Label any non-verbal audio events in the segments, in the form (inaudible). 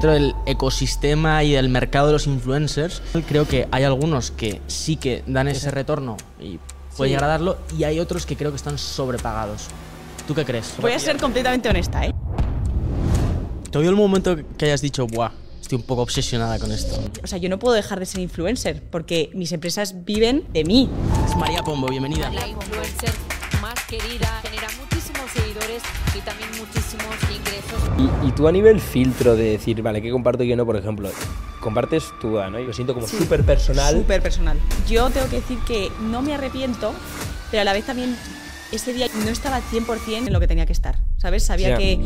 Dentro del ecosistema y del mercado de los influencers, creo que hay algunos que sí que dan ese retorno y puede Sí. llegar a darlo, y hay otros que creo que están sobrepagados. ¿Tú qué crees? Voy a ser completamente honesta, ¿eh? ¿Te oído el momento que hayas dicho, buah, estoy un poco obsesionada con esto? O sea, yo no puedo dejar de ser influencer porque mis empresas viven de mí. Es María Pombo, bienvenida. La influencer más querida, genera muchísimos seguidores y también muchísimos ingresos. Y, y tú a nivel filtro de decir, vale, ¿qué comparto y qué no? Por ejemplo, compartes tu ¿no? Yo siento como súper personal. Súper personal. Yo tengo que decir que no me arrepiento, pero a la vez también ese día no estaba al 100% en lo que tenía que estar. ¿Sabes? Sabía Ya. que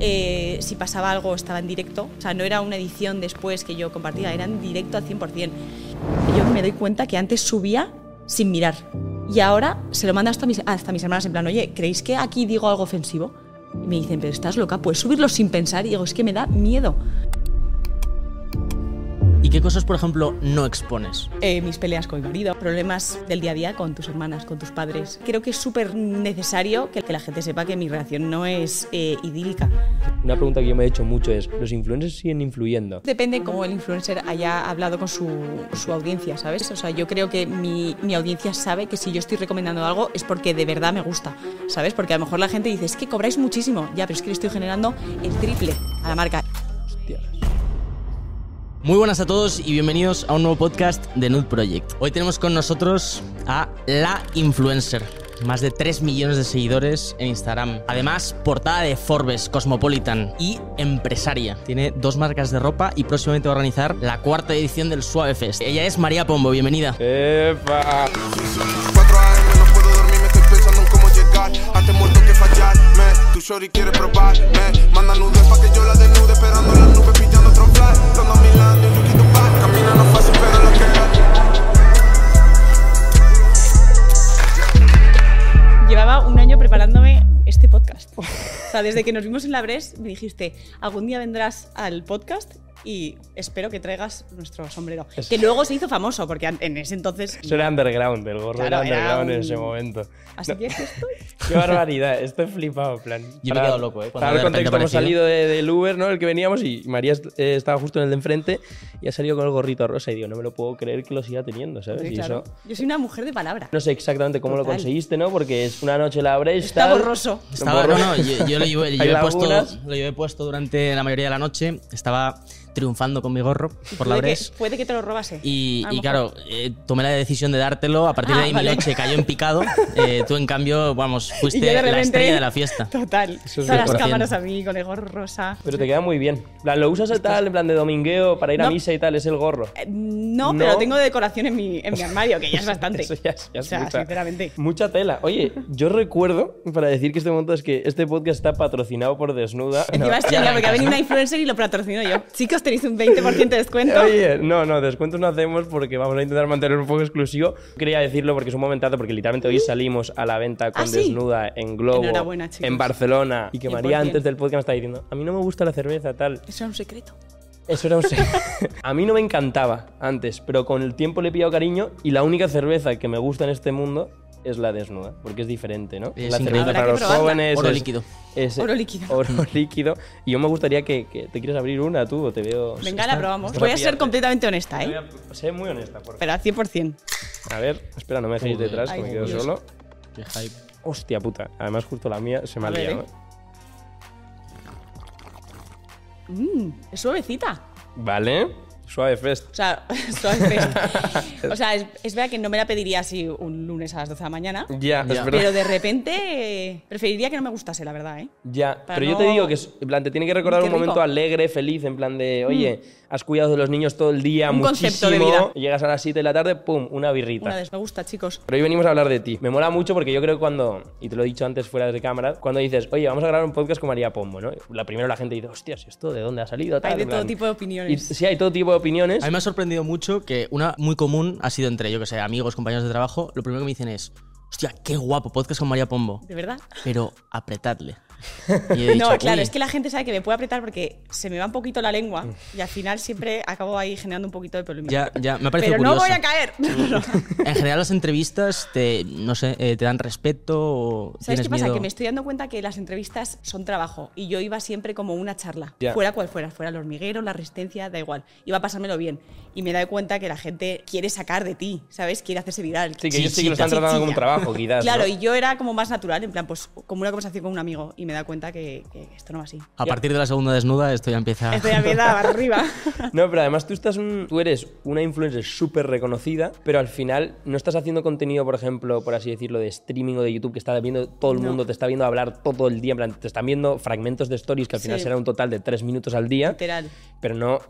eh, si pasaba algo estaba en directo. O sea, no era una edición después que yo compartía, era en directo al 100%. Y yo me doy cuenta que antes subía sin mirar. Y ahora se lo manda hasta mis, hasta mis hermanas en plan, oye, ¿creéis que aquí digo algo ofensivo? Y me dicen, pero estás loca, puedes subirlo sin pensar. Y digo, es que me da miedo. ¿Y qué cosas, por ejemplo, no expones? Eh, mis peleas con mi marido, problemas del día a día con tus hermanas, con tus padres. Creo que es súper necesario que, que la gente sepa que mi relación no es eh, idílica. Una pregunta que yo me he hecho mucho es, ¿los influencers siguen influyendo? Depende cómo el influencer haya hablado con su, su audiencia, ¿sabes? O sea, yo creo que mi, mi audiencia sabe que si yo estoy recomendando algo es porque de verdad me gusta, ¿sabes? Porque a lo mejor la gente dice, es que cobráis muchísimo. Ya, pero es que le estoy generando el triple a la marca. Hostias. Muy buenas a todos y bienvenidos a un nuevo podcast de Nude Project. Hoy tenemos con nosotros a la influencer. Más de 3 millones de seguidores en Instagram. Además, portada de Forbes, Cosmopolitan y empresaria. Tiene dos marcas de ropa y próximamente va a organizar la cuarta edición del Suave Fest. Ella es María Pombo, bienvenida. ¡Epa! 4 AM no puedo dormir, me estoy pensando en cómo llegar. Antes muerto que fallarme. Tu shorty quiere probarme. Manda nudes pa' que yo la desnude. Esperando las nubes, pillando Llevaba un año preparándome este podcast. O sea, desde que nos vimos en la Bres, me dijiste, algún día vendrás al podcast y espero que traigas nuestro sombrero. Que luego se hizo famoso, porque en ese entonces... Eso era underground, el gorro Claro, era era underground en ese momento. Así No, que estoy. (laughs) Qué barbaridad, estoy flipado, en plan. Yo me he quedado loco, ¿eh? Cuando Para el contexto, hemos salido de- del Uber, ¿no? El que veníamos y María eh, estaba justo en el de enfrente y ha salido con el gorrito rosa y digo, no me lo puedo creer que lo siga teniendo, ¿sabes? Sí, y claro. eso... Yo soy una mujer de palabra. No sé exactamente cómo lo conseguiste, ¿no? Porque es una noche la abres, Está tal, borroso. Estaba, no, no, yo, yo lo yo (laughs) Hay he puesto, lo llevé puesto durante la mayoría de la noche. Estaba triunfando con mi gorro por la puede, que, puede que te lo robase. Y, claro, eh, tomé la decisión de dártelo. A partir de Ah, ahí vale. mi noche cayó en picado. Eh, tú, en cambio, vamos, (laughs) fuiste la estrella de la fiesta. Total. Eso es Todas las 100%. cámaras a mí con el gorro rosa. Pero te queda muy bien. Plan, ¿Lo usas tal, en plan de domingueo para ir a No. misa y tal? Es el gorro. Eh, No, No. pero tengo decoración en mi, en mi (laughs) armario, que ya es bastante. Eso ya es, ya es o sea, mucha, sinceramente. mucha tela. Oye, yo recuerdo, para decir que este momento es que este podcast está patrocinado por Desnuda. No. Encima es genial, porque ha venido una influencer y lo patrocino yo. Chicos, (laughs) tenéis un 20% de descuento. (laughs) Oye, no, no, descuentos no hacemos porque vamos a intentar mantener un poco exclusivo. Quería decirlo porque es un momentazo, porque literalmente hoy salimos a la venta con ¿Ah, sí? Desnuda en Globo, en Barcelona. Y que 100%. María antes del podcast me estaba diciendo, a mí no me gusta la cerveza, tal. Eso era un secreto. Eso era un (laughs) (laughs) A mí no me encantaba antes, pero con el tiempo le he pillado cariño y la única cerveza que me gusta en este mundo es la desnuda, porque es diferente, ¿no? Es la cerveza para los jóvenes. Oro es- líquido. es- Oro líquido. (laughs) Oro líquido. Y yo me gustaría que, que te quieres abrir una tú o te veo. Venga, la probamos. Voy a ser completamente honesta, Voy ¿eh? a- Sé muy honesta, por favor. Pero al 100%. A ver, espera, no me dejéis detrás, que me quedo Dios. solo. Qué hype. Hostia puta. Además, justo la mía se me ha liado. ¿eh? Mmm, es suavecita. Vale. Suave fest. O sea, (laughs) suave fresca. (laughs) O sea, es, es verdad que no me la pediría así un lunes a las 12 de la mañana. Ya. Pero de repente eh, preferiría que no me gustase, la verdad, ¿eh? Ya, Para pero yo te digo que es- en plan, te tiene que recordar Qué un momento alegre, feliz, en plan de, oye, has cuidado de los niños todo el día, Un muchísimo, concepto de vida. y llegas a las 7 de la tarde, pum, una birrita. Una me gusta, chicos. Pero hoy venimos a hablar de ti. Me mola mucho porque yo creo que cuando, y te lo he dicho antes fuera de cámara, cuando dices, oye, vamos a grabar un podcast con María Pombo, ¿no? La primera la gente dice, hostias, ¿esto de dónde ha salido? Tal, Hay de todo plan- tipo de Y, opiniones. sí, hay todo tipo de opiniones. A mí me ha sorprendido mucho que una muy común ha sido entre, yo que sé, amigos, compañeros de trabajo. Lo primero que me dicen es, hostia, qué guapo, podcast con María Pombo. ¿De verdad? Pero apretadle. (laughs) Y he no, dicho, claro, "Uy". es que la gente sabe que me puede apretar porque se me va un poquito la lengua y al final siempre acabo ahí generando un poquito de polémica. Ya, ya, me ha parecido Pero no curioso. voy a caer. (laughs) No. En general las entrevistas te, no sé, eh, te dan respeto o ¿Sabes qué pasa? miedo? Que me estoy dando cuenta que las entrevistas son trabajo y yo iba siempre como una charla, Ya. fuera cual fuera, fuera el hormiguero, la resistencia, da igual. Iba a pasármelo bien y me he dado cuenta que la gente quiere sacar de ti, ¿sabes? Quiere hacerse viral. Sí, que ellos sí que lo están tratando como un trabajo, quizás. Claro, ¿no? y yo era como más natural, en plan, pues como una conversación con un amigo y me dado cuenta que, que esto no va así. A partir de la segunda desnuda esto ya empieza... Estoy a mierda (laughs) arriba. No, pero además tú, estás un- tú eres una influencer súper reconocida, pero al final no estás haciendo contenido, por ejemplo, por así decirlo, de streaming o de YouTube que está viendo todo el No. mundo, te está viendo hablar todo el día, en plan, te están viendo fragmentos de stories que al final Sí. será un total de tres minutos al día, Literal. pero no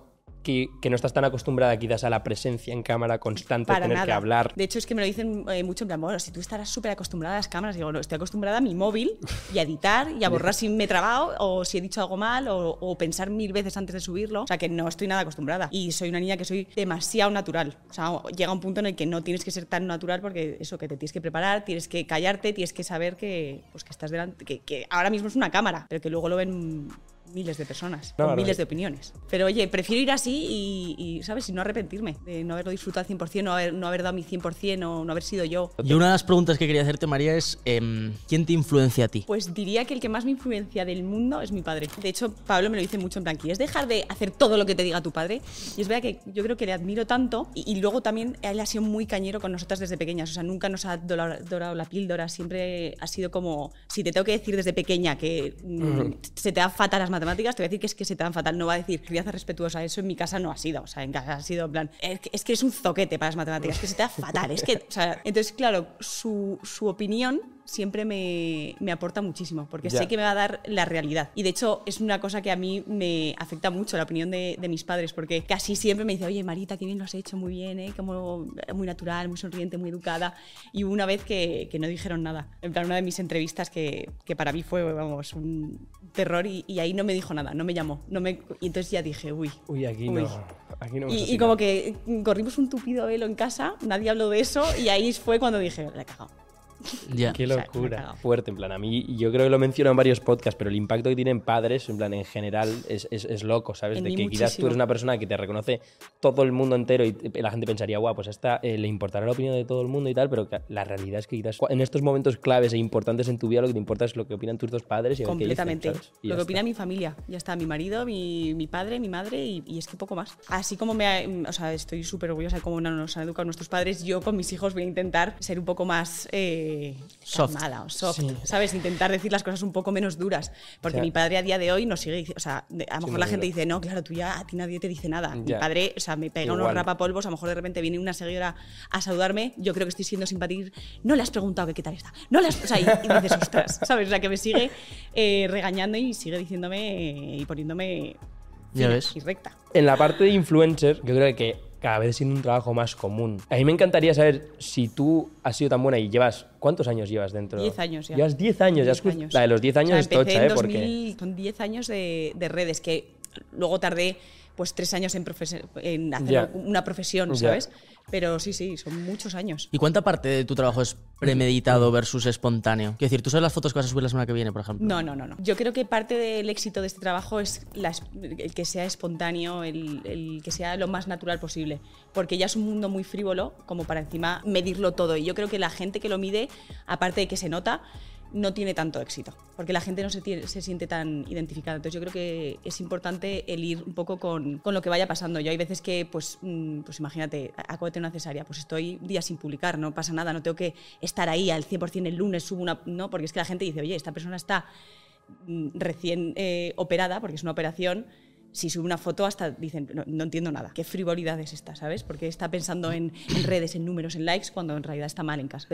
que, que no estás tan acostumbrada quizás a la presencia en cámara constante, Para tener nada. que hablar. De hecho, es que me lo dicen eh, mucho en plan, bueno, si tú estarás súper acostumbrada a las cámaras, digo, no, estoy acostumbrada a mi móvil y a editar y a borrar si me he trabado o si he dicho algo mal o, o pensar mil veces antes de subirlo. O sea, que no estoy nada acostumbrada. Y soy una niña que soy demasiado natural. O sea, llega un punto en el que no tienes que ser tan natural porque eso, que te tienes que preparar, tienes que callarte, tienes que saber que, pues, que estás delante, que, que ahora mismo es una cámara, pero que luego lo ven miles de personas, No, con no, miles de opiniones. Pero oye, prefiero ir así y, y, ¿sabes? Y no arrepentirme de no haberlo disfrutado al 100%, no haber, no haber dado mi 100% o no haber sido yo. Y una de las preguntas que quería hacerte, María, es em, ¿quién te influencia a ti? Pues diría que el que más me influencia del mundo es mi padre. De hecho, Pablo me lo dice mucho en plan, ¿quieres dejar de hacer todo lo que te diga tu padre? Y es verdad que yo creo que le admiro tanto y, y luego también él ha sido muy cañero con nosotras desde pequeñas. O sea, nunca nos ha dorado, dorado la píldora, siempre ha sido como, si te tengo que decir desde pequeña que mm, se te dan fatal las matemáticas, te voy a decir que es que se te dan fatal. No va a decir crianza respetuosa. Eso en mi casa no ha sido. O sea, en casa ha sido en plan, es que, es eres un zoquete para las matemáticas, que se te da fatal. Es que, o entonces, claro, su, su opinión siempre me, me aporta muchísimo, porque Ya. sé que me va a dar la realidad. Y de hecho es una cosa que a mí me afecta mucho, la opinión de, de mis padres, porque casi siempre me dice, oye Marita, qué bien lo has hecho, muy bien, ¿eh? Como, muy natural, muy sonriente, muy educada. Y una vez que, que no dijeron nada. En plan, una de mis entrevistas que, que para mí fue, vamos, un terror y, y ahí no me dijo nada, no me llamó. No me, y entonces ya dije, uy. Uy, aquí Uy. no. Aquí no Y, y como que corrimos un tupido velo en casa, nadie habló de eso y ahí fue cuando dije, la he cagado. Ya. Qué locura. Fuerte, en plan, a mí, yo creo que lo menciono en varios podcasts, pero el impacto que tienen padres, en plan, en general, es, es, es loco, ¿sabes? En de que quizás tú eres una persona que te reconoce todo el mundo entero y la gente pensaría, guau, pues a esta eh, le importará la opinión de todo el mundo y tal, pero que la realidad es que quizás en estos momentos claves e importantes en tu vida lo que te importa es lo que opinan tus dos padres y a ver qué dicen, Completamente. Y Lo que está. opina mi familia. Ya está, mi marido, mi, mi padre, mi madre y, y es que poco más. Así como me ha- o sea, estoy súper orgullosa de cómo nos han educado nuestros padres, yo con mis hijos voy a intentar ser un poco más eh, Soft. calmada o soft, ¿sabes? Intentar decir las cosas un poco menos duras. Porque mi padre a día de hoy nos sigue o sea, a lo mejor la gente dice, no, claro, tú ya, a ti nadie te dice nada. Mi padre, o sea, me pega unos Igual. rapapolvos, a lo mejor de repente viene una seguidora a saludarme, yo creo que estoy siendo simpática, no le has preguntado que qué tal está, no le has, o sea, y, y dices, ostras, (laughs) ¿sabes? O sea, que me sigue eh, regañando y sigue diciéndome y poniéndome Ya ves. y recta. En la parte de influencer, yo creo que cada vez siendo un trabajo más común. A mí me encantaría saber si tú has sido tan buena y llevas. ¿Cuántos años llevas dentro? 10 años ya. Llevas 10 años, ya 10 es just- años. La de los 10 años O sea, es tocha, ¿eh? en Porque. 2000 Son 10 años de, de redes que luego tardé pues tres años en, en hacer Ya. una profesión, Ya. ¿sabes? Pero sí, sí, son muchos años. ¿Y cuánta parte de tu trabajo es premeditado versus espontáneo? Quiero decir, ¿tú sabes las fotos que vas a subir la semana que viene, por ejemplo? No, no, no, no. Yo creo que parte del éxito de este trabajo es el que sea espontáneo, el, el que sea lo más natural posible. Porque ya es un mundo muy frívolo como para encima medirlo todo. Y yo creo que la gente que lo mide, aparte de que se nota, no tiene tanto éxito. Porque la gente no se, se siente tan identificada. Entonces yo creo que es importante el ir un poco con, con lo que vaya pasando. Yo hay veces que, pues, mm, pues imagínate, acabo tener una cesárea, pues estoy días sin publicar, no pasa nada, no tengo que estar ahí al 100% el lunes, subo una... No, porque es que la gente dice, oye, esta persona está mm, recién eh, operada, porque es una operación, si sube una foto hasta dicen, no, entiendo nada, qué frivolidad es esta, ¿sabes? Porque está pensando en, redes, en números, en likes, cuando en realidad está mal en casa.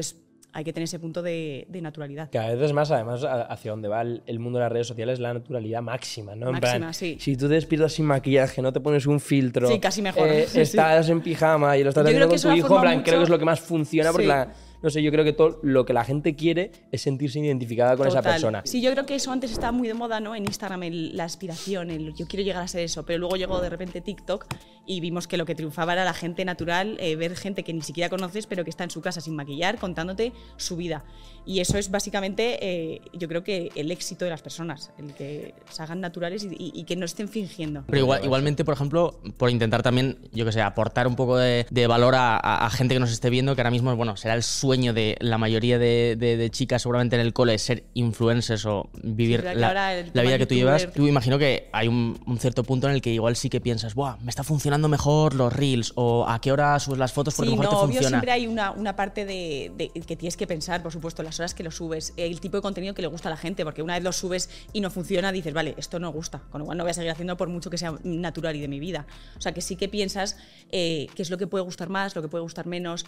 Hay que tener ese punto de, de naturalidad. Cada vez es más, además, hacia donde va el, el mundo de las redes sociales, la naturalidad máxima, ¿no? En Máxima, plan, sí. Si tú te despiertas sin maquillaje, no te pones un filtro. Sí, casi mejor. eh, (laughs) Sí, sí. estás en pijama y lo estás Yo haciendo con tu hijo, en plan, creo que es lo que más funciona porque la, No sé, yo creo que todo lo que la gente quiere es sentirse identificada con esa Total. persona. Sí, yo creo que eso antes estaba muy de moda, ¿no? En Instagram, el- la aspiración, el yo quiero llegar a ser eso. Pero luego llegó de repente TikTok y vimos que lo que triunfaba era la gente natural, eh, ver gente que ni siquiera conoces, pero que está en su casa sin maquillar, contándote su vida. Y eso es básicamente, eh, yo creo que el éxito de las personas, el que se hagan naturales y, y- y que no estén fingiendo. Pero igual- igualmente, por ejemplo, por intentar también, yo que sé, aportar un poco de, de valor a, a- a gente que nos esté viendo, que ahora mismo, bueno, será el sueño de la mayoría de, de- de chicas seguramente en el cole, ser influencers o vivir la, vida que tú llevas. Tú imagino que hay un, un cierto punto en el que igual sí que piensas, Buah, me está funcionando mejor los reels o a qué hora subes las fotos porque Sí, mejor no, te obvio, funciona. siempre hay una, una parte de, de- que tienes que pensar, por supuesto, las horas que lo subes, el tipo de contenido que le gusta a la gente, porque una vez lo subes y no funciona, dices, vale, esto no gusta, con lo cual no voy a seguir haciendo por mucho que sea natural y de mi vida. O sea, que sí que piensas eh, qué es lo que puede gustar más, lo que puede gustar menos,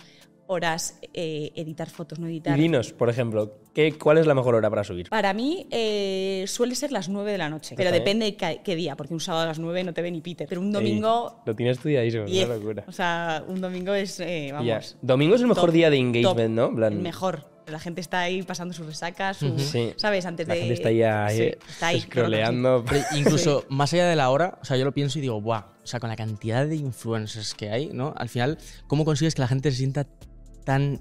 horas, eh, editar fotos, no Y editar. dinos, por ejemplo, ¿qué, ¿cuál es la mejor hora para subir? Para mí eh, suele ser las 9 de la noche, pero depende de qué, qué día, porque un sábado a las 9 no te ve ni Peter, pero un domingo... Ey, lo tienes estudiadísimo, es 10. una locura. O sea, un domingo es, eh, vamos... Ya. Domingo es el mejor top, día de engagement, top, ¿no? Plan- El mejor. La gente está ahí pasando sus resacas, su- Sí. ¿sabes? Antes La de... gente está ahí, ahí Sí, está ahí, scrolleando. Pero incluso más allá de la hora, o sea, yo lo pienso y digo, Buah, o sea, con la cantidad de influencers que hay, ¿no? Al final, ¿cómo consigues que la gente se sienta tan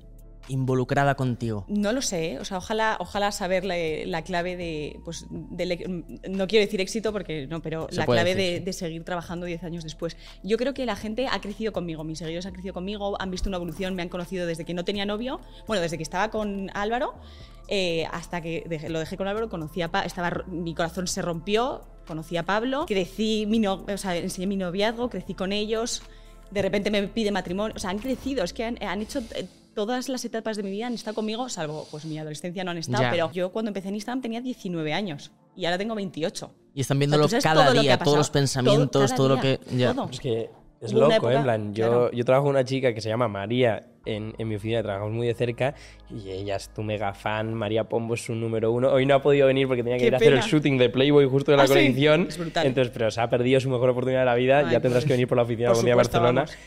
involucrada contigo? No lo sé, ¿eh? o sea, ojalá, ojalá saber la, la clave de, pues, del e- no quiero decir éxito porque no, pero Se la clave decir, de, sí. de seguir trabajando 10 años después. Yo creo que la gente ha crecido conmigo, mis seguidores han crecido conmigo, han visto una evolución, me han conocido desde que no tenía novio, bueno, desde que estaba con Álvaro, eh, hasta que dejé- lo dejé con Álvaro, conocí a Pa- estaba, mi corazón se rompió, conocí a Pablo, crecí, mi no- o sea, enseñé mi noviazgo, crecí con ellos, de repente me pide matrimonio, o sea, han crecido, es que han, han hecho eh, todas las etapas de mi vida, han estado conmigo, salvo pues mi adolescencia no han estado, Ya. pero yo cuando empecé en Instagram tenía 19 años y ahora tengo 28. Y están O sea, viéndolo sabes cada todo día, todos los pensamientos, todo lo que. Ya. todo. Es que loco, ¿eh? en época- plan, yo, claro. yo trabajo con una chica que se llama María en, en mi oficina, trabajamos muy de cerca y ella es tu mega fan, María Pombo es su número uno. Hoy no ha podido venir porque tenía que Qué ir a hacer el shooting de Playboy justo de la Ah, sí, colección. es brutal. Entonces, pero se ha perdido su mejor oportunidad de la vida, Ay, ya tendrás pues, que venir por la oficina algún día a Barcelona. vamos.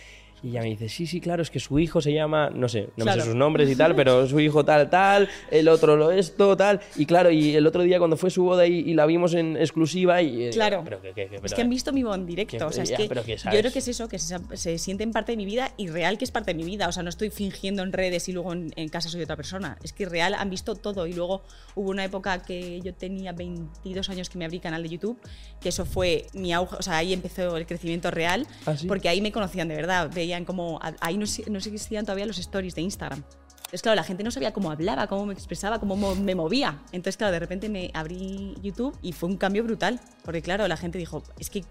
Y ella me dice, sí, sí, claro, es que su hijo se llama, no sé, no me Claro. sé sus nombres y tal, pero su hijo tal, tal, el otro lo esto, tal. Y claro, y el otro día cuando fue su boda y, y la vimos en exclusiva y... eh, Claro. Pero que, que- que- Es pero- que han visto mi voz en directo. o sea, es ya, que yo creo que es eso, que se, se sienten parte de mi vida y real que es parte de mi vida. O sea, no estoy fingiendo en redes y luego en, en casa soy otra persona. Es que real han visto todo. Y luego hubo una época que yo tenía 22 años que me abrí canal de YouTube, que eso fue mi auge. O sea, ahí empezó el crecimiento real, ¿Ah, sí? porque ahí me conocían de verdad. Veían como. Ahí no, no existían todavía los stories de Instagram. Entonces, claro, la gente no sabía cómo hablaba, cómo me expresaba, cómo mo- me movía. Entonces, claro, de repente me abrí YouTube y fue un cambio brutal. Porque, claro, la gente dijo, es que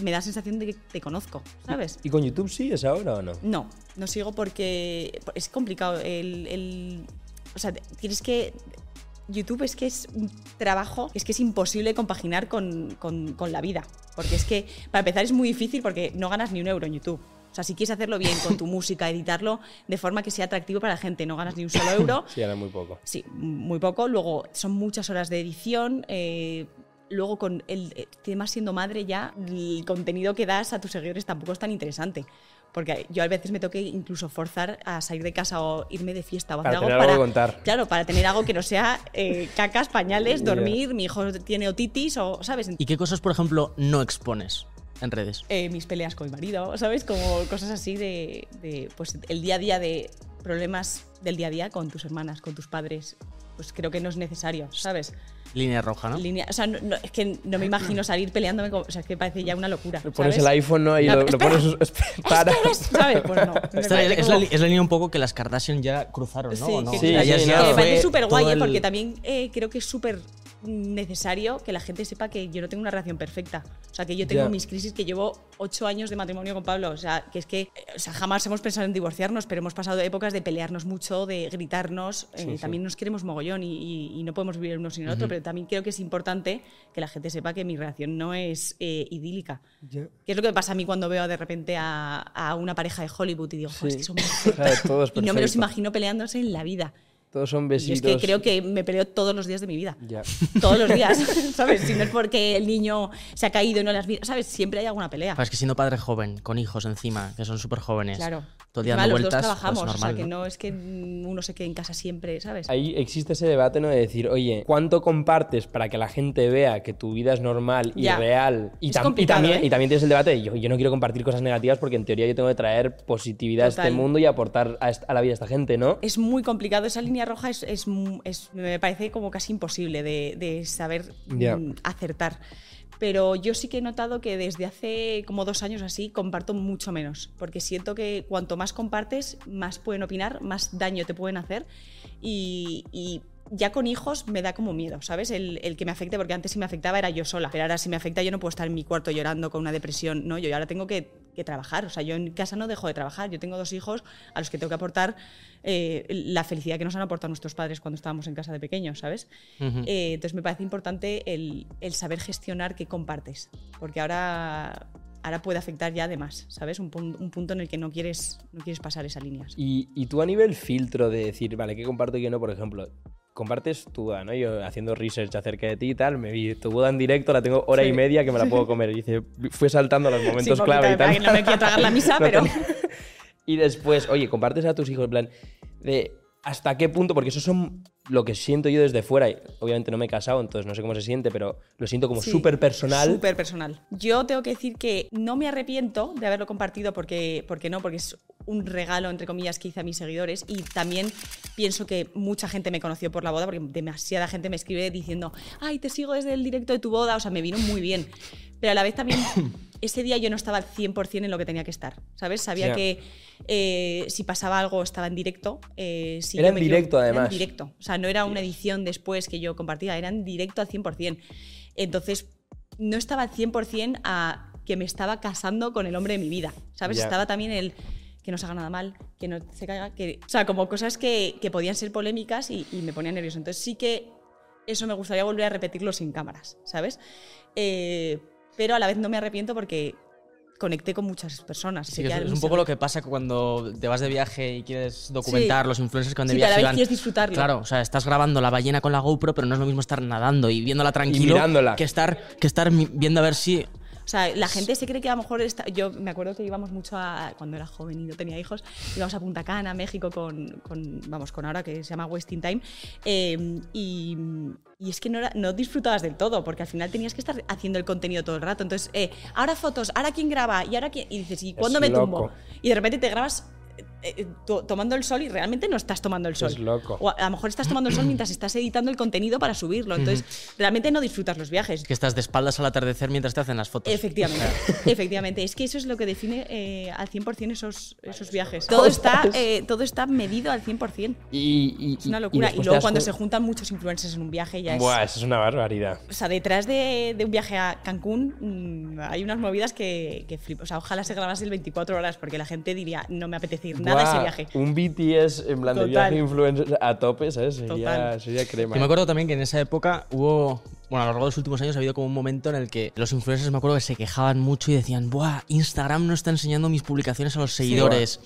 me da sensación de que te conozco, ¿sabes? ¿Y con YouTube sigues ahora o no? No, no sigo porque es complicado. El, el- o sea, tienes que. YouTube es que es un trabajo, es que es imposible compaginar con, con- con la vida. Porque es que, para empezar, es muy difícil porque no ganas ni un euro en YouTube. O sea, si quieres hacerlo bien con tu (laughs) música, editarlo de forma que sea atractivo para la gente, no ganas ni un solo euro. Sí, ahora muy poco. Sí, muy poco. Luego son muchas horas de edición. eh, luego con el eh, tema siendo madre ya, el contenido que das a tus seguidores tampoco es tan interesante. Porque yo a veces me toque incluso forzar a salir de casa o irme de fiesta o Para hacer tener algo algo para contar. Claro, para tener algo que no sea eh, (laughs) cacas, pañales, dormir, mi hijo tiene otitis o, ¿sabes? ¿Y qué cosas, por ejemplo, no expones en redes? eh, mis peleas con mi marido, ¿sabes? Como cosas así de, de, pues el día a día de problemas del día a día con tus hermanas, con tus padres. Pues creo que no es necesario, ¿sabes? Línea roja, ¿no? Línea, o sea, no, no, es que no me imagino (laughs) salir peleándome, con- o sea, es que parece ya una locura. Pones el iPhone ¿no? y No, lo, (laughs) lo espera. pones... Para. Espera, ¿sabes? Pues no. me Esta es, es la, como- es la línea un poco que las Kardashian ya cruzaron, ¿no? Sí, me parece súper guay, ¿eh? porque también eh, creo que es súper necesario que la gente sepa que yo no tengo una relación perfecta. O sea, que yo tengo Ya. mis crisis, que llevo ocho años de matrimonio con Pablo. O sea, que es que eh, o sea, jamás hemos pensado en divorciarnos, pero hemos pasado épocas de pelearnos mucho, de gritarnos. eh, Sí, sí. También nos queremos mogollón y, y- y no podemos vivir uno sin el otro, pero también creo que es importante que la gente sepa que mi relación no es eh, idílica. ¿Qué es lo que me pasa a mí cuando veo de repente a, a una pareja de Hollywood y digo, "Jo, es Sí. que son (laughs) muy Claro, (laughs) y no me los imagino peleándose en la vida. Todos son Y besitos. es que creo que me peleo todos los días de mi vida. Ya. (laughs) Todos los días, (laughs) ¿sabes? Si no es porque el niño se ha caído y no las visto, ¿sabes? Siempre hay alguna pelea. Pero es que siendo padre joven, con hijos encima, que son súper jóvenes, Claro. todo día dando los dos vueltas, trabajamos, pues o sea, normal, que ¿no? no es que uno se quede en casa siempre, ¿sabes? Ahí existe ese debate, ¿no? De decir, oye, ¿cuánto compartes para que la gente vea que tu vida es normal y Ya. real? Y, Es tam- y complicado, también, ¿eh? y también tienes el debate de yo, yo no quiero compartir cosas negativas porque en teoría yo tengo que traer positividad a Total. este mundo y aportar a, a la vida de esta gente, ¿no? Es muy complicado, esa línea roja es, es me parece como casi imposible de, de saber mm, acertar. Pero yo sí que he notado que desde hace como dos años así comparto mucho menos, porque siento que cuanto más compartes, más pueden opinar, más daño te pueden hacer y, y ya con hijos me da como miedo, ¿sabes? El, el que me afecte, porque antes si me afectaba era yo sola, pero ahora si me afecta yo no puedo estar en mi cuarto llorando con una depresión, no, yo ahora tengo que, que trabajar, o sea, yo en casa no dejo de trabajar, yo tengo dos hijos a los que tengo que aportar eh, la felicidad que nos han aportado nuestros padres cuando estábamos en casa de pequeños, ¿sabes? Eh, entonces me parece importante el, el saber gestionar qué compartes, porque ahora, ahora puede afectar ya además, ¿sabes? Un, pun- un punto en el que no quieres, no quieres pasar esas líneas. Y, y tú a nivel filtro de decir, vale, ¿qué comparto y qué no? Por ejemplo, compartes tu boda, ¿no? Yo haciendo research acerca de ti y tal, me vi tu boda en directo, la tengo hora y media que me la puedo comer. Y dice, fue saltando los momentos Sí, clave y tal. no me quiero tragar la misa, (laughs) No pero... (laughs) Y después, oye, compartes a tus hijos, en plan, de hasta qué punto, porque eso son lo que siento yo desde fuera. y obviamente no me he casado, entonces no sé cómo se siente, pero lo siento como Sí, súper personal. Súper personal. Yo tengo que decir que no me arrepiento de haberlo compartido porque, porque no, porque es un regalo, entre comillas, que hice a mis seguidores y también pienso que mucha gente me conoció por la boda porque demasiada gente me escribe diciendo, ay, te sigo desde el directo de tu boda, o sea, me vino muy bien. Pero a la vez también (coughs) ese día yo no estaba al 100% en lo que tenía que estar, ¿sabes? Sabía que eh, si pasaba algo estaba en directo. eh, si Era en directo, era en además. directo. O sea, no era una edición después que yo compartía, era en directo al 100%. Entonces, no estaba al 100% a que me estaba casando con el hombre de mi vida, ¿sabes? Estaba también el que no se haga nada mal, que no se caiga, que... O sea, como cosas que, que podían ser polémicas y, y me ponían nervioso. Entonces sí que eso me gustaría volver a repetirlo sin cámaras, ¿sabes? Eh, pero a la vez no me arrepiento porque conecté con muchas personas. Sí, que es, es un poco lo que pasa cuando te vas de viaje y quieres documentar los influencers que van de Sí, que a viaje. la y vez van- quieres disfrutarlo. Claro, o sea, estás grabando la ballena con la GoPro, pero no es lo mismo estar nadando y viéndola tranquilo mirándola. que estar, que estar viendo a ver si. O sea, la gente se cree que a lo mejor está, yo me acuerdo que íbamos mucho a cuando era joven y no tenía hijos, íbamos a Punta Cana, México con, con vamos con ahora que se llama Wasting Time eh, y, y es que no, era- no disfrutabas del todo porque al final tenías que estar haciendo el contenido todo el rato. Entonces, eh, ahora fotos, ahora quién graba y ahora quién y dices y cuándo me loco. tumbo y de repente te grabas eh, eh, to- tomando el sol y realmente no estás tomando el sol. Es loco. O a, a lo mejor estás tomando el sol mientras estás editando el contenido para subirlo. Entonces, realmente no disfrutas los viajes. que estás de espaldas al atardecer mientras te hacen las fotos. Efectivamente, (laughs) (laughs) efectivamente. Es que eso es lo que define eh, al 100% esos, esos viajes. Todo está, (laughs) eh, todo está medido al Y, 100%. y- Es una y- locura. Y, luego cuando cu- se juntan muchos influencers en un viaje ya es... Buah, eso es una barbaridad. O sea, detrás de, de un viaje a Cancún mm, hay unas movidas que, que flipo. O sea, ojalá se grabase el 24 horas porque la gente diría, no me apetece ir nada ese viaje. Un BTS en plan de viaje influencer a tope, ¿sabes? Sería, crema. Yo me acuerdo también que en esa época hubo. Bueno, a lo largo de los últimos años ha habido como un momento en el que los influencers me acuerdo que se quejaban mucho y decían, ¡buah! Instagram no está enseñando mis publicaciones a los seguidores.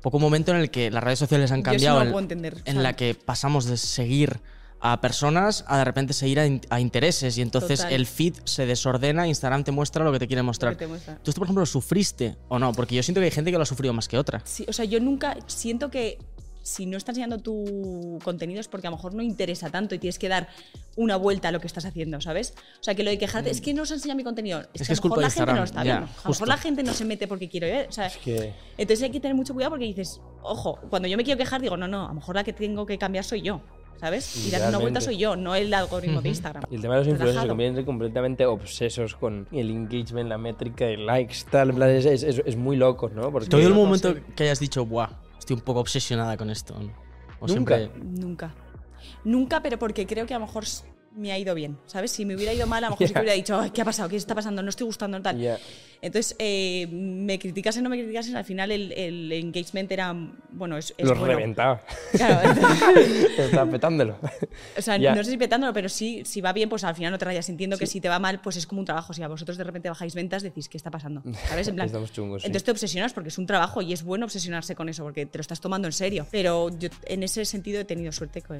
Poco un momento en el que las redes sociales han Yo cambiado. no lo en- puedo entender, En o sea- la que pasamos de seguir a personas a de repente seguir a, in- a intereses y entonces Total. el feed se desordena, Instagram te muestra lo que te quiere mostrar. te muestra. ¿Tú esto, por ejemplo, lo sufriste o no? Porque yo siento que hay gente que lo ha sufrido más que otra. Sí, o sea, yo nunca siento que si no estás enseñando tu contenido es porque a lo mejor no interesa tanto y tienes que dar una vuelta a lo que estás haciendo, ¿sabes? O sea, que lo de quejarte es que no se enseña mi contenido. Es, Es que, que a es lo culpa mejor de la gente no lo está ya, viendo. A lo justo. mejor la gente no se mete porque quiere ver. O sea, que- Entonces hay que tener mucho cuidado porque dices, ojo, cuando yo me quiero quejar digo, no, no, a lo mejor la que tengo que cambiar soy yo, ¿sabes? Y dar una vuelta soy yo, no el algoritmo de Instagram. Y el tema de los influencers se Relajado. convierte completamente obsesos con el engagement, la métrica de likes, tal. en plan, Es, es- es- es muy loco, ¿no? Porque ¿Te ha habido el loco, momento sí. que hayas dicho, ¡buah! Estoy un poco obsesionada con esto. ¿no? O Nunca. siempre. Nunca. Nunca, pero porque creo que a lo mejor me ha ido bien, ¿sabes? Si me hubiera ido mal, a lo mejor (laughs) sí que hubiera dicho, "Ay, ¿qué ha pasado? ¿Qué está pasando? No estoy gustando, tal. Ya. Entonces, eh, me criticasen o no me criticasen, al final el, el engagement era, bueno, es, es Los bueno. reventaba. Claro, (laughs) Estaba petándolo. o sea, Ya. no sé si petándolo, pero sí, si va bien, pues al final no te rayas. Entiendo que si te va mal, pues es como un trabajo. Si a vosotros de repente bajáis ventas, decís, ¿qué está pasando? (laughs) ¿Sabes? En plan, Estamos chungos, sí. Entonces te obsesionas porque es un trabajo y es bueno obsesionarse con eso porque te lo estás tomando en serio. Pero yo en ese sentido he tenido suerte con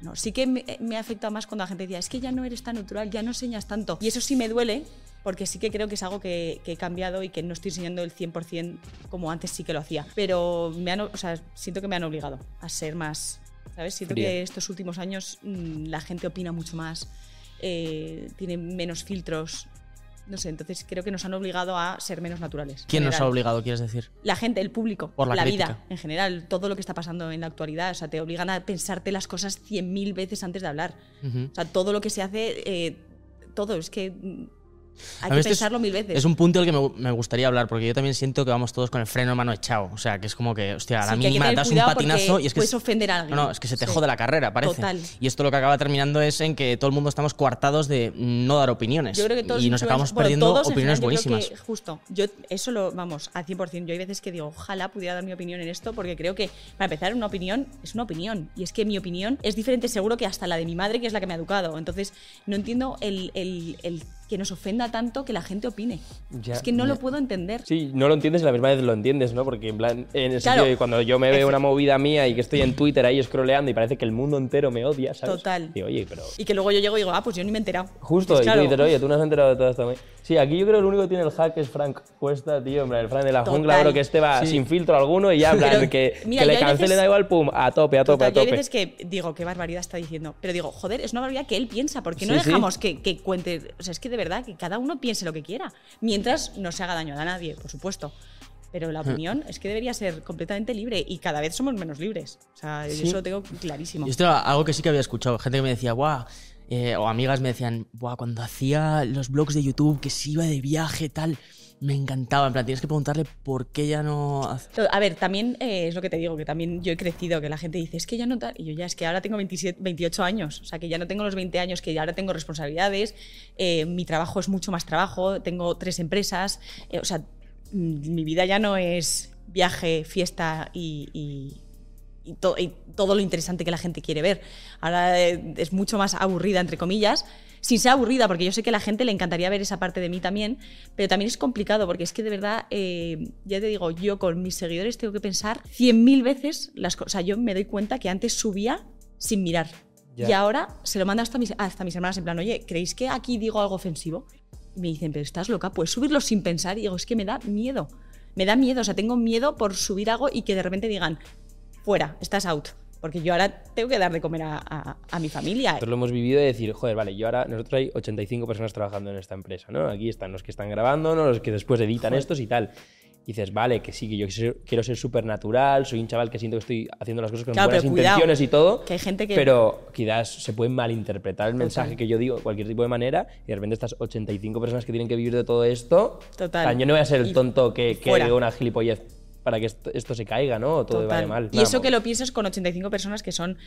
no, sí que me, me ha afectado más cuando la gente decía, es que ya no eres tan natural, ya no enseñas tanto. Y eso sí me duele, porque sí que creo que es algo que, que he cambiado y que no estoy enseñando el 100% como antes sí que lo hacía. Pero me han, o sea, siento que me han obligado a ser más, ¿sabes? Siento que estos últimos años mm, la gente opina mucho más, eh, tiene menos filtros. No sé, entonces creo que nos han obligado a ser menos naturales. ¿Quién nos ha obligado, quieres decir? La gente, el público, Por la crítica. vida en general, todo lo que está pasando en la actualidad. O sea, te obligan a pensarte las cosas cien mil veces antes de hablar. O sea, todo lo que se hace, eh, todo, es que hay que este es- pensarlo mil veces. Es un punto del que me, me gustaría hablar, porque yo también siento que vamos todos con el freno mano echado. O sea, que es como que, hostia, a la Sí, mínima das un patinazo y es que. puedes es- ofender a alguien. No, no, es que se te Sí. jode la carrera, parece. Total. Y esto lo que acaba terminando es en que todo el mundo estamos coartados de no dar opiniones. Yo creo que todos y nos acabamos bueno, perdiendo todos opiniones general, buenísimas. que justo. Yo eso lo, vamos, al 100%. Yo hay veces que digo, ojalá pudiera dar mi opinión en esto, porque creo que, para empezar, una opinión es una opinión. Y es que mi opinión es diferente seguro que hasta la de mi madre, que es la que me ha educado. Entonces, no entiendo el, el- el que nos ofenda tanto que la gente opine. Ya, es que no lo puedo entender. Sí, no lo entiendes y la misma vez lo entiendes, ¿no? Porque en plan, en el Claro. sentido de cuando yo me veo una movida mía y que estoy en Twitter ahí scrolleando y parece que el mundo entero me odia, ¿sabes? Total. Y oye, pero... Y que luego yo llego y digo, ah, pues yo ni me he enterado. Justo, Pues y claro. dices, oye, tú no has enterado de todo esto. Güey". Sí, aquí yo creo que el único que tiene el hack es Frank Cuesta, tío, en plan, el Frank de la Total. jungla, bro, que este va Sí. sin filtro alguno y ya, en plan, Pero, que, mira, que yo le cancele, veces- da igual, pum, a tope, a tope, Total, a yo hay tope. veces que digo, qué barbaridad está diciendo. Pero digo, joder, es una barbaridad que él piensa. ¿Por qué no Sí, sí. dejamos que, que cuente? O sea, es que de verdad, que cada uno piense lo que quiera. Mientras no se haga daño a nadie, por supuesto. Pero la opinión es que debería ser completamente libre y cada vez somos menos libres. O sea, Sí. eso lo tengo clarísimo. Y esto era algo que sí que había escuchado. Gente que me decía, guau. Eh, o amigas me decían, guau, cuando hacía los blogs de YouTube, que se iba de viaje, tal. Me encantaba. En plan, tienes que preguntarle por qué ya no. hace- A ver, también eh, es lo que te digo, que también yo he crecido, que la gente dice, es que ya no tal. Y yo ya, es que ahora tengo 27, 28 años, o sea, que ya no tengo los 20 años, que ya ahora tengo responsabilidades, eh, mi trabajo es mucho más trabajo, tengo tres empresas, o sea, mm, mi vida ya no es viaje, fiesta y- y to- y todo lo interesante que la gente quiere ver. Ahora eh, es mucho más aburrida, entre comillas, sin ser aburrida, porque yo sé que a la gente le encantaría ver esa parte de mí también, pero también es complicado, porque es que de verdad, eh, ya te digo, yo con mis seguidores tengo que pensar 100.000 veces las cosas. O sea, yo me doy cuenta que antes subía sin mirar. Ya. Y ahora se lo mando hasta mis, hasta mis hermanas en plan, oye, ¿creéis que aquí digo algo ofensivo? Y me dicen, pero estás loca, puedes subirlo sin pensar. Y digo, es que me da miedo. Me da miedo, o sea, tengo miedo por subir algo y que de repente digan, fuera, estás out. Porque yo ahora tengo que dar de comer a, a- a mi familia. Nosotros lo hemos vivido de decir, joder, vale, yo ahora, nosotros hay 85 personas trabajando en esta empresa, ¿no? Aquí están los que están grabando, ¿no? los que después editan Joder. estos y tal. Y dices, vale, que sí, que yo quiero ser- súper natural, soy un chaval que siento que estoy haciendo las cosas con Claro, buenas pero cuidado, intenciones y todo. que hay gente que- Pero quizás se puede malinterpretar el mensaje que yo digo, cualquier tipo de manera, y de repente estas 85 personas que tienen que vivir de todo esto. Total. sea, yo no voy a ser el tonto que, que diga una gilipollez para que esto, esto se caiga, ¿no? O todo Total. vaya mal. Y eso que lo piensas con 85 personas que son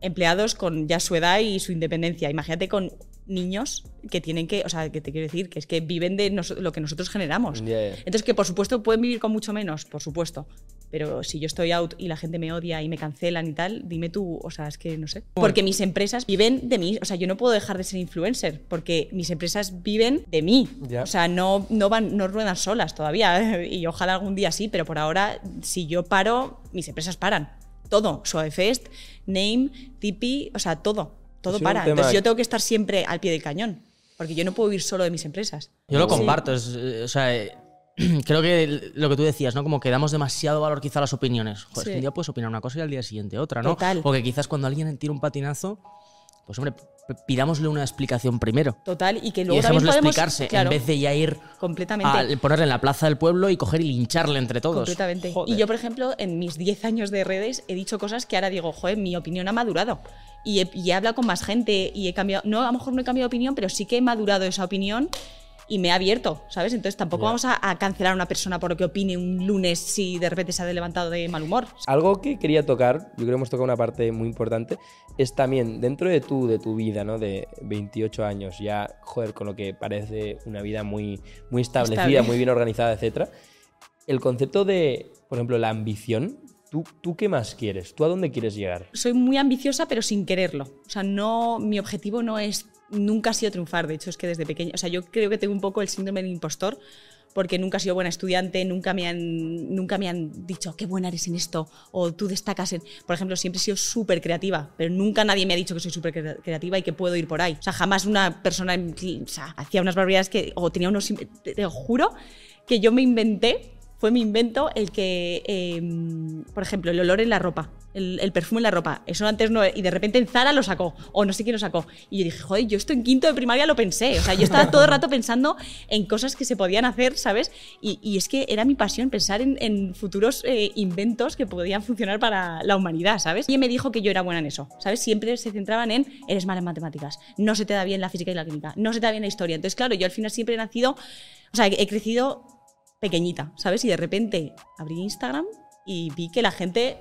empleados con ya su edad y su independencia. Imagínate con niños que tienen que, o sea, que te quiero decir, que es que viven de nos- lo que nosotros generamos. Entonces, que por supuesto pueden vivir con mucho menos, por supuesto. Pero si yo estoy out y la gente me odia y me cancelan y tal, dime tú, o sea, es que no sé. Porque mis empresas viven de mí, o sea, yo no puedo dejar de ser influencer, porque mis empresas viven de mí. Ya. O sea, no, no, van, no ruedan solas todavía, (laughs) y ojalá algún día sí, pero por ahora, si yo paro, mis empresas paran. Todo, Soefest, Name, Tipi, o sea, todo, todo para. Entonces yo tengo que estar siempre al pie del cañón, porque yo no puedo vivir solo de mis empresas. Yo lo Sí. comparto. es, eh, o sea, eh, (clears throat) creo que lo que tú decías, ¿no? Como que damos demasiado valor quizá a las opiniones. Joder, es que Sí. un día puedes opinar una cosa y al día siguiente otra, ¿no? Total. Porque quizás cuando alguien tira un patinazo, pues hombre, pidámosle una explicación primero. Total, y que Y luego también dejémosle podemos... explicarse claro, en vez de ya ir completamente. a ponerle en la plaza del pueblo y coger y lincharle entre todos. Completamente. Joder. Y yo, por ejemplo, en mis 10 años de redes he dicho cosas que ahora digo, joder, mi opinión ha madurado. Y he, y he hablado con más gente y he cambiado, no, a lo mejor no he cambiado de opinión, pero sí que he madurado esa opinión y me ha abierto, ¿sabes? Entonces tampoco vamos a, a cancelar a una persona por lo que opine un lunes si de repente se ha levantado de mal humor. Algo que quería tocar, yo creo que hemos tocado una parte muy importante, es también dentro de tu, de tu vida, ¿no? De 28 años, ya, joder, con lo que parece una vida muy, muy establecida, Estable. muy bien organizada, etcétera. El concepto de, por ejemplo, la ambición, ¿tú, ¿tú qué más quieres? ¿Tú a dónde quieres llegar? soy muy ambiciosa, pero sin quererlo. O sea, no, mi objetivo no es, nunca ha sido triunfar. De hecho, es que desde pequeña, o sea, yo creo que tengo un poco el síndrome del impostor, porque nunca he sido buena estudiante, nunca me han, nunca me han dicho qué buena eres en esto, o tú destacas en. Por ejemplo, siempre he sido súper creativa, pero nunca nadie me ha dicho que soy súper cre- creativa y que puedo ir por ahí. O sea, jamás una persona o sea, hacía unas barbaridades que, o tenía unos. Te juro que yo me inventé fue mi invento el que, eh, por ejemplo, el olor en la ropa, el, perfume en la ropa. Eso antes no. Y de repente en Zara lo sacó, o no sé quién lo sacó. Y yo dije, joder, yo esto en quinto de primaria lo pensé. O sea, yo estaba todo el rato pensando en cosas que se podían hacer, ¿sabes? Y, es que era mi pasión pensar en, en futuros eh, inventos que podían funcionar para la humanidad, ¿sabes? Y él me dijo que yo era buena en eso, ¿sabes? Siempre se centraban en, eres mala en matemáticas, no se te da bien la física y la química, no se te da bien la historia. Entonces, claro, yo al final siempre he nacido, o sea, he crecido pequeñita, ¿sabes? Y de repente abrí Instagram y vi que la gente,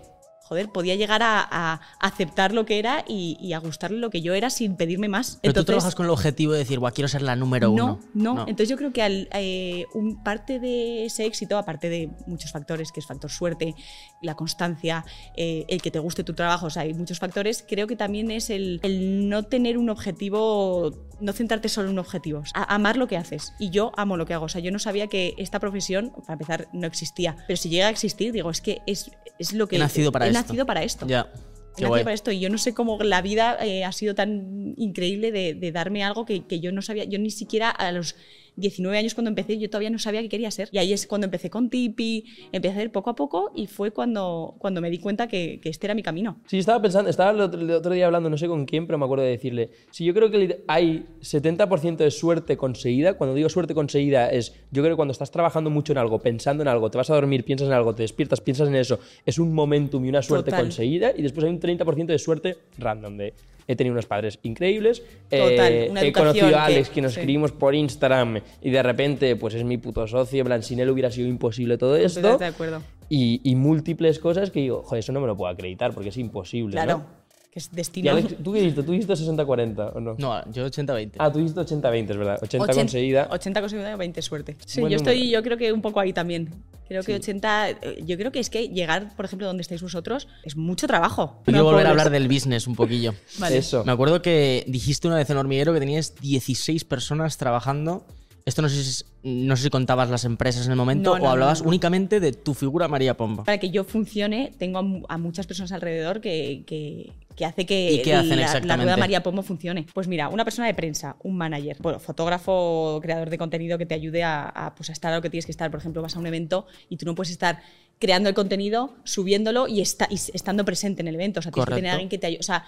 joder, podía llegar a, a aceptar lo que era y, y a gustarle lo que yo era sin pedirme más. Pero tú trabajas con el objetivo de decir, guau, quiero ser la número no, uno. no, Entonces yo creo que al, eh, un parte de ese éxito, aparte de muchos factores, que es factor suerte, la constancia, eh, el que te guste tu trabajo, o sea, hay muchos factores, creo que también es el, el no tener un objetivo, no centrarte solo en un objetivo, a- amar lo que haces. Y yo amo lo que hago. O sea, yo no sabía que esta profesión, para empezar, no existía. Pero si llega a existir, digo, es que es, es lo que... He nacido para he. Nacido para esto. Ya. He nacido para esto y yo no sé cómo la vida eh, ha sido tan increíble de, de darme algo que, que yo no sabía, yo ni siquiera a los 19 años cuando empecé yo todavía no sabía qué quería ser. Y ahí es cuando empecé con Tipi, empecé a ir poco a poco y fue cuando, cuando me di cuenta que, que este era mi camino. Sí, estaba pensando, estaba el otro, el otro día hablando, no sé con quién, pero me acuerdo de decirle, si yo creo que hay 70% de suerte conseguida, cuando digo suerte conseguida es, yo creo que cuando estás trabajando mucho en algo, pensando en algo, te vas a dormir, piensas en algo, te despiertas, piensas en eso, es un momentum y una suerte Total. conseguida, y después hay un 30% de suerte random, de he tenido unos padres increíbles, Total, eh, una he conocido a Alex que- que nos sí. escribimos por Instagram y de repente pues es mi puto socio, en plan, sin él hubiera sido imposible todo esto. De acuerdo. Y, y múltiples cosas que digo, joder, eso no me lo puedo acreditar porque es imposible. Claro, ¿no? Que es Y destino. Alex, ¿tú qué hiciste? ¿Tú hiciste 60-40 o no? No, yo 80-20. Ah, tú hiciste 80-20, es verdad. 80 80 conseguida. 80 conseguida, 20 suerte. Sí, Buen yo número. estoy, yo creo que un poco ahí también. Creo que 80, eh, yo creo que es que llegar, por ejemplo, donde estáis vosotros, es mucho trabajo. Quiero No volver a puedes- hablar del business un poquillo. (laughs) Vale. Eso. Me acuerdo que dijiste una vez en Hormiguero que tenías 16 personas trabajando. Esto no sé si, no sé si contabas las empresas en el momento No, no, o hablabas no, únicamente de tu figura María Pomba. Para que yo funcione, tengo a, mu- a muchas personas alrededor que, que, que hace que ¿Y qué hacen la, la rueda María Pombo funcione. Pues mira, una persona de prensa, un manager, bueno, fotógrafo, creador de contenido que te ayude a, a, pues, a estar a lo que tienes que estar. Por ejemplo, vas a un evento y tú no puedes estar creando el contenido, subiéndolo y, esta- y estando presente en el evento. O sea, tienes que tener a alguien que te ayude. O sea,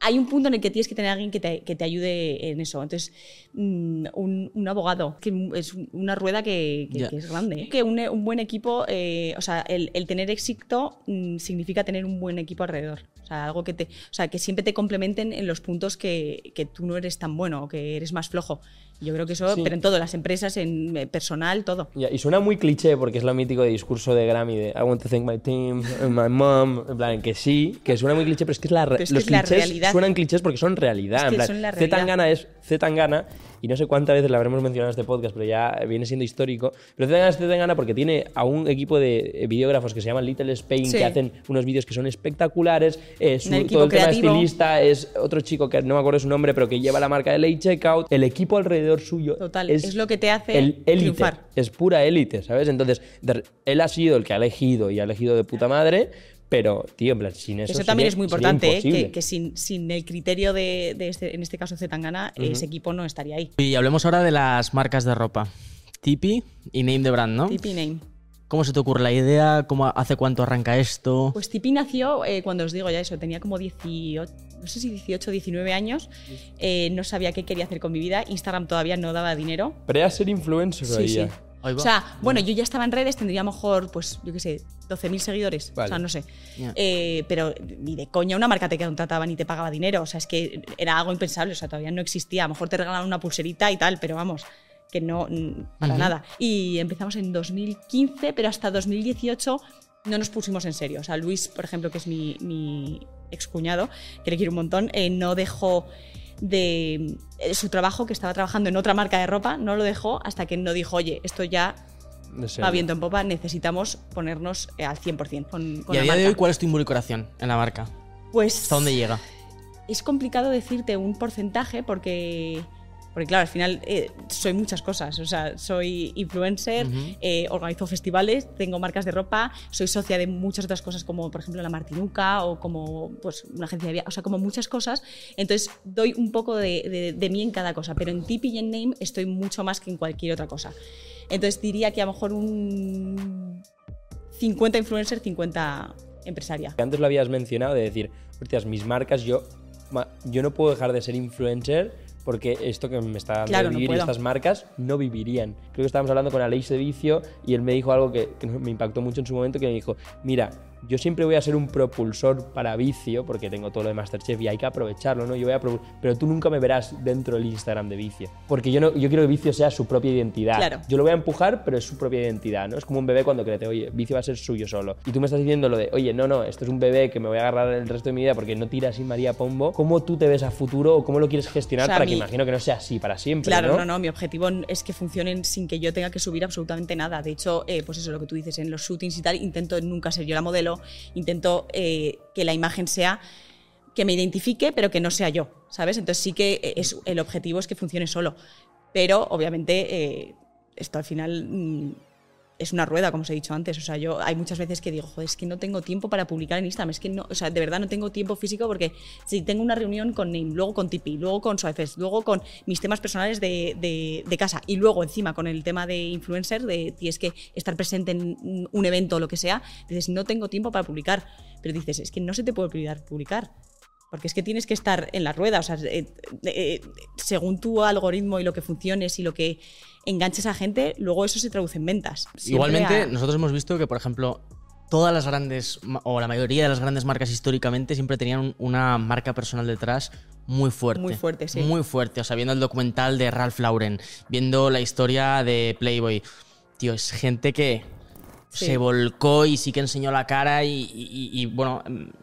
hay un punto en el que tienes que tener a alguien que te, que te ayude en eso. Entonces, mm, un, un abogado, que es una rueda que, que- que es grande. Que un, un buen equipo, eh, o sea, el, el tener éxito mm, significa tener un buen equipo alrededor. Sea, algo que te, o sea, que siempre te complementen en los puntos que, que tú no eres tan bueno o que eres más flojo. Yo creo que eso, Sí. pero en todo, las empresas, en eh, personal, todo. Ya, y suena muy cliché porque es lo mítico de discurso de Grammy de I want to thank my team, my mom, en plan, que sí, que suena muy cliché, pero es que es la re- es que los es la clichés realidad. suenan clichés porque son realidad. Es en que plan, son la realidad. Tangana es C. Tangana y no sé cuántas veces la habremos mencionado en este podcast, pero ya viene siendo histórico. Pero C. Tangana es. Tangana porque tiene a un equipo de eh, videógrafos que se llaman Little Spain Sí. que hacen unos vídeos que son espectaculares. Eh, su- Un equipo todo el tema estilista es otro chico que no me acuerdo su nombre, pero que lleva la marca de Late Checkout. El equipo alrededor suyo Total, es lo que te hace el élite, triunfar. es pura élite, ¿sabes? Entonces, de- él ha sido el que ha elegido y ha elegido de puta madre, pero, tío, en plan, sin eso. Eso, también sería- es muy importante, ¿eh? que, que sin, sin el criterio de, de este, en este caso Zetangana, ese equipo no estaría ahí. Y hablemos ahora de las marcas de ropa. Tipi y Name the Brand, ¿no? Tipi Name. ¿Cómo se te ocurre la idea? ¿Cómo, ¿Hace cuánto arranca esto? Pues Tipi nació, eh, cuando os digo ya eso, tenía como 18, no sé si 18 o 19 años, eh, no sabía qué quería hacer con mi vida, Instagram todavía no daba dinero. Pre a ser influencer Sí, ahí sí. ya. Ahí va. O sea, bueno, yo ya estaba en redes, tendría a lo mejor, pues, yo qué sé, 12.000 seguidores. Vale. O sea, no sé. Ya. Eh, pero ni de coña una marca te contrataba ni te pagaba dinero. O sea, es que era algo impensable. O sea, todavía no existía. A lo mejor te regalaban una pulserita y tal, pero vamos, que no, para nada. Y empezamos en 2015, pero hasta 2018 no nos pusimos en serio. O sea, Luis, por ejemplo, que es mi, mi excuñado, que le quiero un montón, eh, no dejó de eh, su trabajo, que estaba trabajando en otra marca de ropa, no lo dejó hasta que no dijo, oye, esto ya va viento en popa, necesitamos ponernos eh, al 100% con, con y a la día de hoy, ¿cuál es tu involucración en la marca? Pues ¿Hasta dónde llega? es complicado decirte un porcentaje porque, porque claro, al final eh, soy muchas cosas. O sea, soy influencer, Ujú. eh, organizo festivales, tengo marcas de ropa, soy socia de muchas otras cosas como, por ejemplo, la Martinuca o como pues, una agencia de viajes, o sea, como muchas cosas. Entonces, doy un poco de, de- de mí en cada cosa, pero en Tip y en Name estoy mucho más que en cualquier otra cosa. Entonces, diría que a lo mejor un 50 influencer, 50 empresaria. Antes lo habías mencionado de decir, hostias, mis marcas, yo, yo no puedo dejar de ser influencer porque esto que me está dando Claro, de vivir estas marcas no vivirían. Creo que estábamos hablando con Aleix de Vicio y él me dijo algo que, que me impactó mucho en su momento, que me dijo, mira, yo siempre voy a ser un propulsor para Vicio porque tengo todo lo de Masterchef y hay que aprovecharlo, ¿no? Yo voy a pero tú nunca me verás dentro del Instagram de Vicio, porque yo no yo quiero que Vicio sea su propia identidad. Claro. Yo lo voy a empujar, pero es su propia identidad, ¿no? Es como un bebé cuando crece, oye, Vicio va a ser suyo solo. Y tú me estás diciendo lo de, oye, no, no, esto es un bebé que me voy a agarrar el resto de mi vida porque no tira así María Pombo. ¿Cómo tú te ves a futuro o cómo lo quieres gestionar O sea, para que imagino que no sea así para siempre, Claro, ¿no? no, no, mi objetivo es que funcionen sin que yo tenga que subir absolutamente nada. De hecho, eh, pues eso, lo que tú dices, en los shootings y tal, intento nunca ser yo la modelo, intento eh, que la imagen sea que me identifique, pero que no sea yo, ¿sabes? Entonces sí que eh, es, el objetivo es que funcione solo. Pero, obviamente, eh, esto al final mm, es una rueda, como os he dicho antes. O sea, yo hay muchas veces que digo, joder, es que no tengo tiempo para publicar en Instagram. Es que no, o sea, de verdad no tengo tiempo físico porque si tengo una reunión con Name, luego con Tipeee, luego con Swipefest, luego con mis temas personales de, de- de casa y luego encima con el tema de influencer, de tienes que estar presente en un evento o lo que sea, dices, no tengo tiempo para publicar. Pero dices, es que no se te puede olvidar publicar. Porque es que tienes que estar en la rueda, o sea, eh, eh, según tu algoritmo y lo que funciones y lo que enganches a gente, luego eso se traduce en ventas. Siempre Igualmente, a- nosotros hemos visto que, por ejemplo, todas las grandes, o la mayoría de las grandes marcas históricamente siempre tenían un- una marca personal detrás muy fuerte. Muy fuerte, sí. Muy fuerte. O sea, viendo el documental de Ralph Lauren, viendo la historia de Playboy. Tío, es gente que Sí. se volcó y sí que enseñó la cara y, y- y, bueno,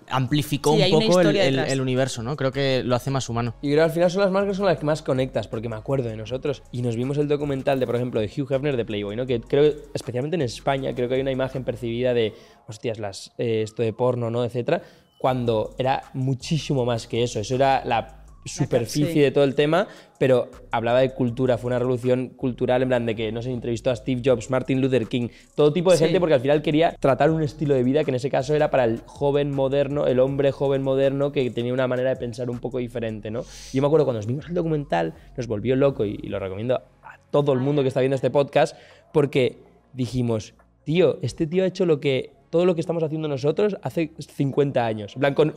amplificó Sí, un poco el, universo, ¿no? Creo que lo hace más humano. Y creo que al final son las marcas con las que más conectas, porque me acuerdo de nosotros. Y nos vimos el documental de, por ejemplo, de Hugh Hefner de Playboy, ¿no? Que creo, especialmente en España, creo que hay una imagen percibida de, hostias, las, eh, esto de porno, ¿no? Etcétera, cuando era muchísimo más que eso. Eso era la superficie sí. de todo el tema, pero hablaba de cultura, fue una revolución cultural en plan de que, no sé, entrevistó a Steve Jobs, Martin Luther King, todo tipo de Sí. gente, porque al final quería tratar un estilo de vida que en ese caso era para el joven moderno, el hombre joven moderno que tenía una manera de pensar un poco diferente, ¿no? Yo me acuerdo cuando nos vimos el documental, nos volvió loco y, y lo recomiendo a todo el mundo que está viendo este podcast, porque dijimos, tío, este tío ha hecho lo que todo lo que estamos haciendo nosotros hace 50 años. En plan, con,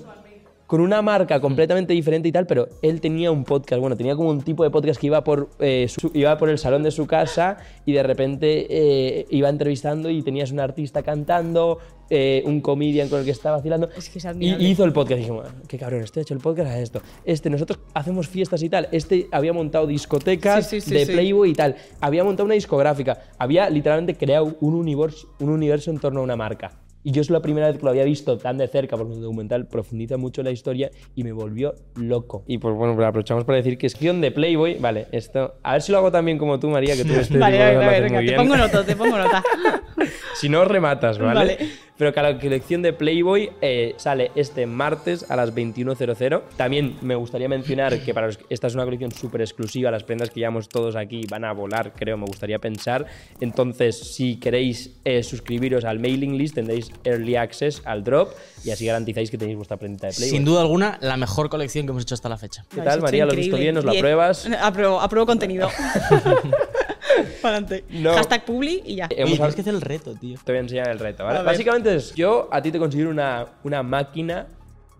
con una marca completamente diferente y tal, pero él tenía un podcast, bueno, tenía como un tipo de podcast que iba por, eh, su- iba por el salón de su casa y de repente eh, iba entrevistando y tenías un artista cantando, eh, un comedian con el que estaba vacilando. Es que es y, hizo el podcast y dijimos, qué cabrón, este ha hecho el podcast a esto. Este, nosotros hacemos fiestas y tal. Este había montado discotecas Sí, sí, sí, de. Playboy y tal. Había montado una discográfica. Había literalmente creado un universo, un universo en torno a una marca. Y yo es la primera vez que lo había visto tan de cerca, porque el documental profundiza mucho en la historia y me volvió loco. Y pues bueno, pues aprovechamos para decir que es guion de Playboy. Vale, esto. A ver si lo hago también como tú, María, que tú este (laughs) Vale, vale, vale, venga, te bien. pongo nota, te pongo nota. (laughs) Si no, rematas, ¿vale? Vale. Pero que la colección de Playboy eh, sale este martes a las 21.00. También me gustaría mencionar que para los- esta es una colección súper exclusiva. Las prendas que llevamos todos aquí van a volar, creo, me gustaría pensar. Entonces, si queréis eh, suscribiros al mailing list, tendréis early access al drop y así garantizáis que tenéis vuestra prendita de Playboy. Sin duda alguna, la mejor colección que hemos hecho hasta la fecha. ¿Qué tal, María? ¿Lo has visto bien? ¿Nos la pruebas? Apruebo, apruebo contenido. (laughs) (laughs) Para adelante. No. Hashtag publi y ya. Oye, Hemos- tienes que hacer el reto, tío. Te voy a enseñar el reto, ¿vale? Básicamente es, yo a ti te considero una, una máquina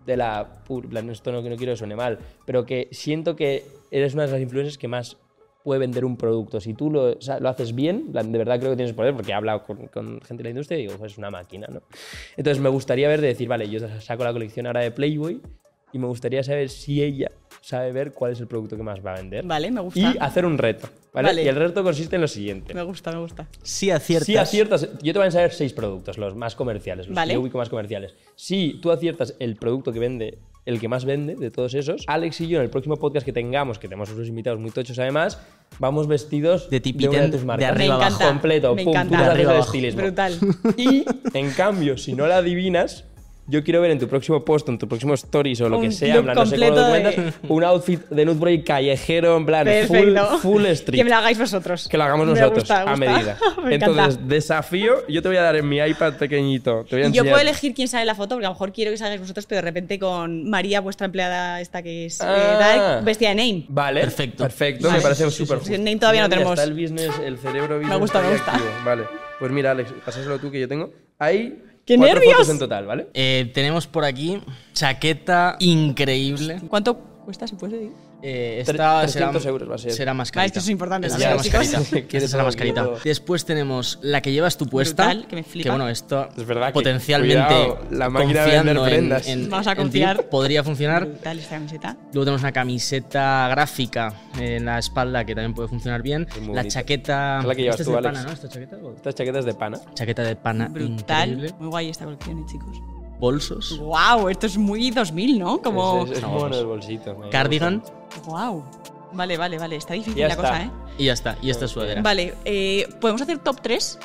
de la... pu- en plan, Esto no, no quiero que suene mal, pero que siento que eres una de las influencers que más puede vender un producto. Si tú lo, o sea, lo haces bien, de verdad creo que tienes poder, porque he hablado con, con gente de la industria y digo, pues es una máquina, ¿no? Entonces me gustaría ver de decir, vale, yo saco la colección ahora de Playboy, y me gustaría saber si ella sabe ver cuál es el producto que más va a vender. Vale, me gusta. Y hacer un reto, ¿vale? Vale. Y el reto consiste en lo siguiente. Me gusta, me gusta. Si aciertas. Si aciertas, yo te voy a enseñar seis productos, los más comerciales, los Vale. que yo ubico más comerciales. Si tú aciertas el producto que vende, el que más vende de todos esos, Alex y yo en el próximo podcast que tengamos, que tenemos unos invitados muy tochos además, vamos vestidos De tipiten, una de tus de marcas. arriba me abajo. completo, me pum, encanta. De arriba de abajo. Brutal. Y en cambio, si no la adivinas, yo quiero ver en tu próximo post, en tu próximo stories o lo que sea, en plan, no sé cómo lo de- un outfit de Nude Break callejero, en plan, full, Perfecto. full street. Que me lo hagáis vosotros. Que lo hagamos Me nosotros gusta, me a medida. (laughs) me Entonces, encanta. desafío, yo te voy a dar en mi iPad pequeñito. Te voy a Y yo puedo elegir quién sale en la foto, porque a lo mejor quiero que salgáis vosotros, pero de repente con María, vuestra empleada esta que es eh, Ah. vestida de Name. Vale, Perfecto. Perfecto, Vale. me parece Sí, sí, súper sí. Name todavía no tenemos. Está el business, el cerebro business. (laughs) gusta, me gusta. activo. Vale. Pues mira, Alex, pásaselo tú que yo tengo. Hay ¡Qué cuatro nervios! fotos en total, ¿vale? Eh, tenemos por aquí chaqueta increíble. ¿Cuánto cuesta, si puedes decir? Eh, esta 300 será, euros va a ser. será más Vale, carita. esto es importante Esta será más carita. (laughs) Esta será más. Después tenemos la que llevas tú puesta. Brutal, que me flipa. bueno, esto Es verdad que, potencialmente cuidado, la máquina de confiando vender en- prendas. en- Vamos a en ti, confiar. podría funcionar. Brutal esta camiseta. Luego tenemos una camiseta gráfica en la espalda que también puede funcionar bien. Es la chaqueta. Es la que llevas esta tú, es de Alex. pana, ¿no? Esta chaqueta. o- chaquetas de pana. Chaqueta de pana Brutal. increíble. Muy guay esta colección, eh, chicos. Bolsos. Wow, esto es muy 2000, ¿no? Como. Es, es, es No, mono vamos. el bolsito. Cardigan. Wow. Vale, vale, vale. Está difícil Ya la está. cosa, ¿eh? Y ya está. Y esta es sudadera. Vale, eh, ¿podemos hacer top 3?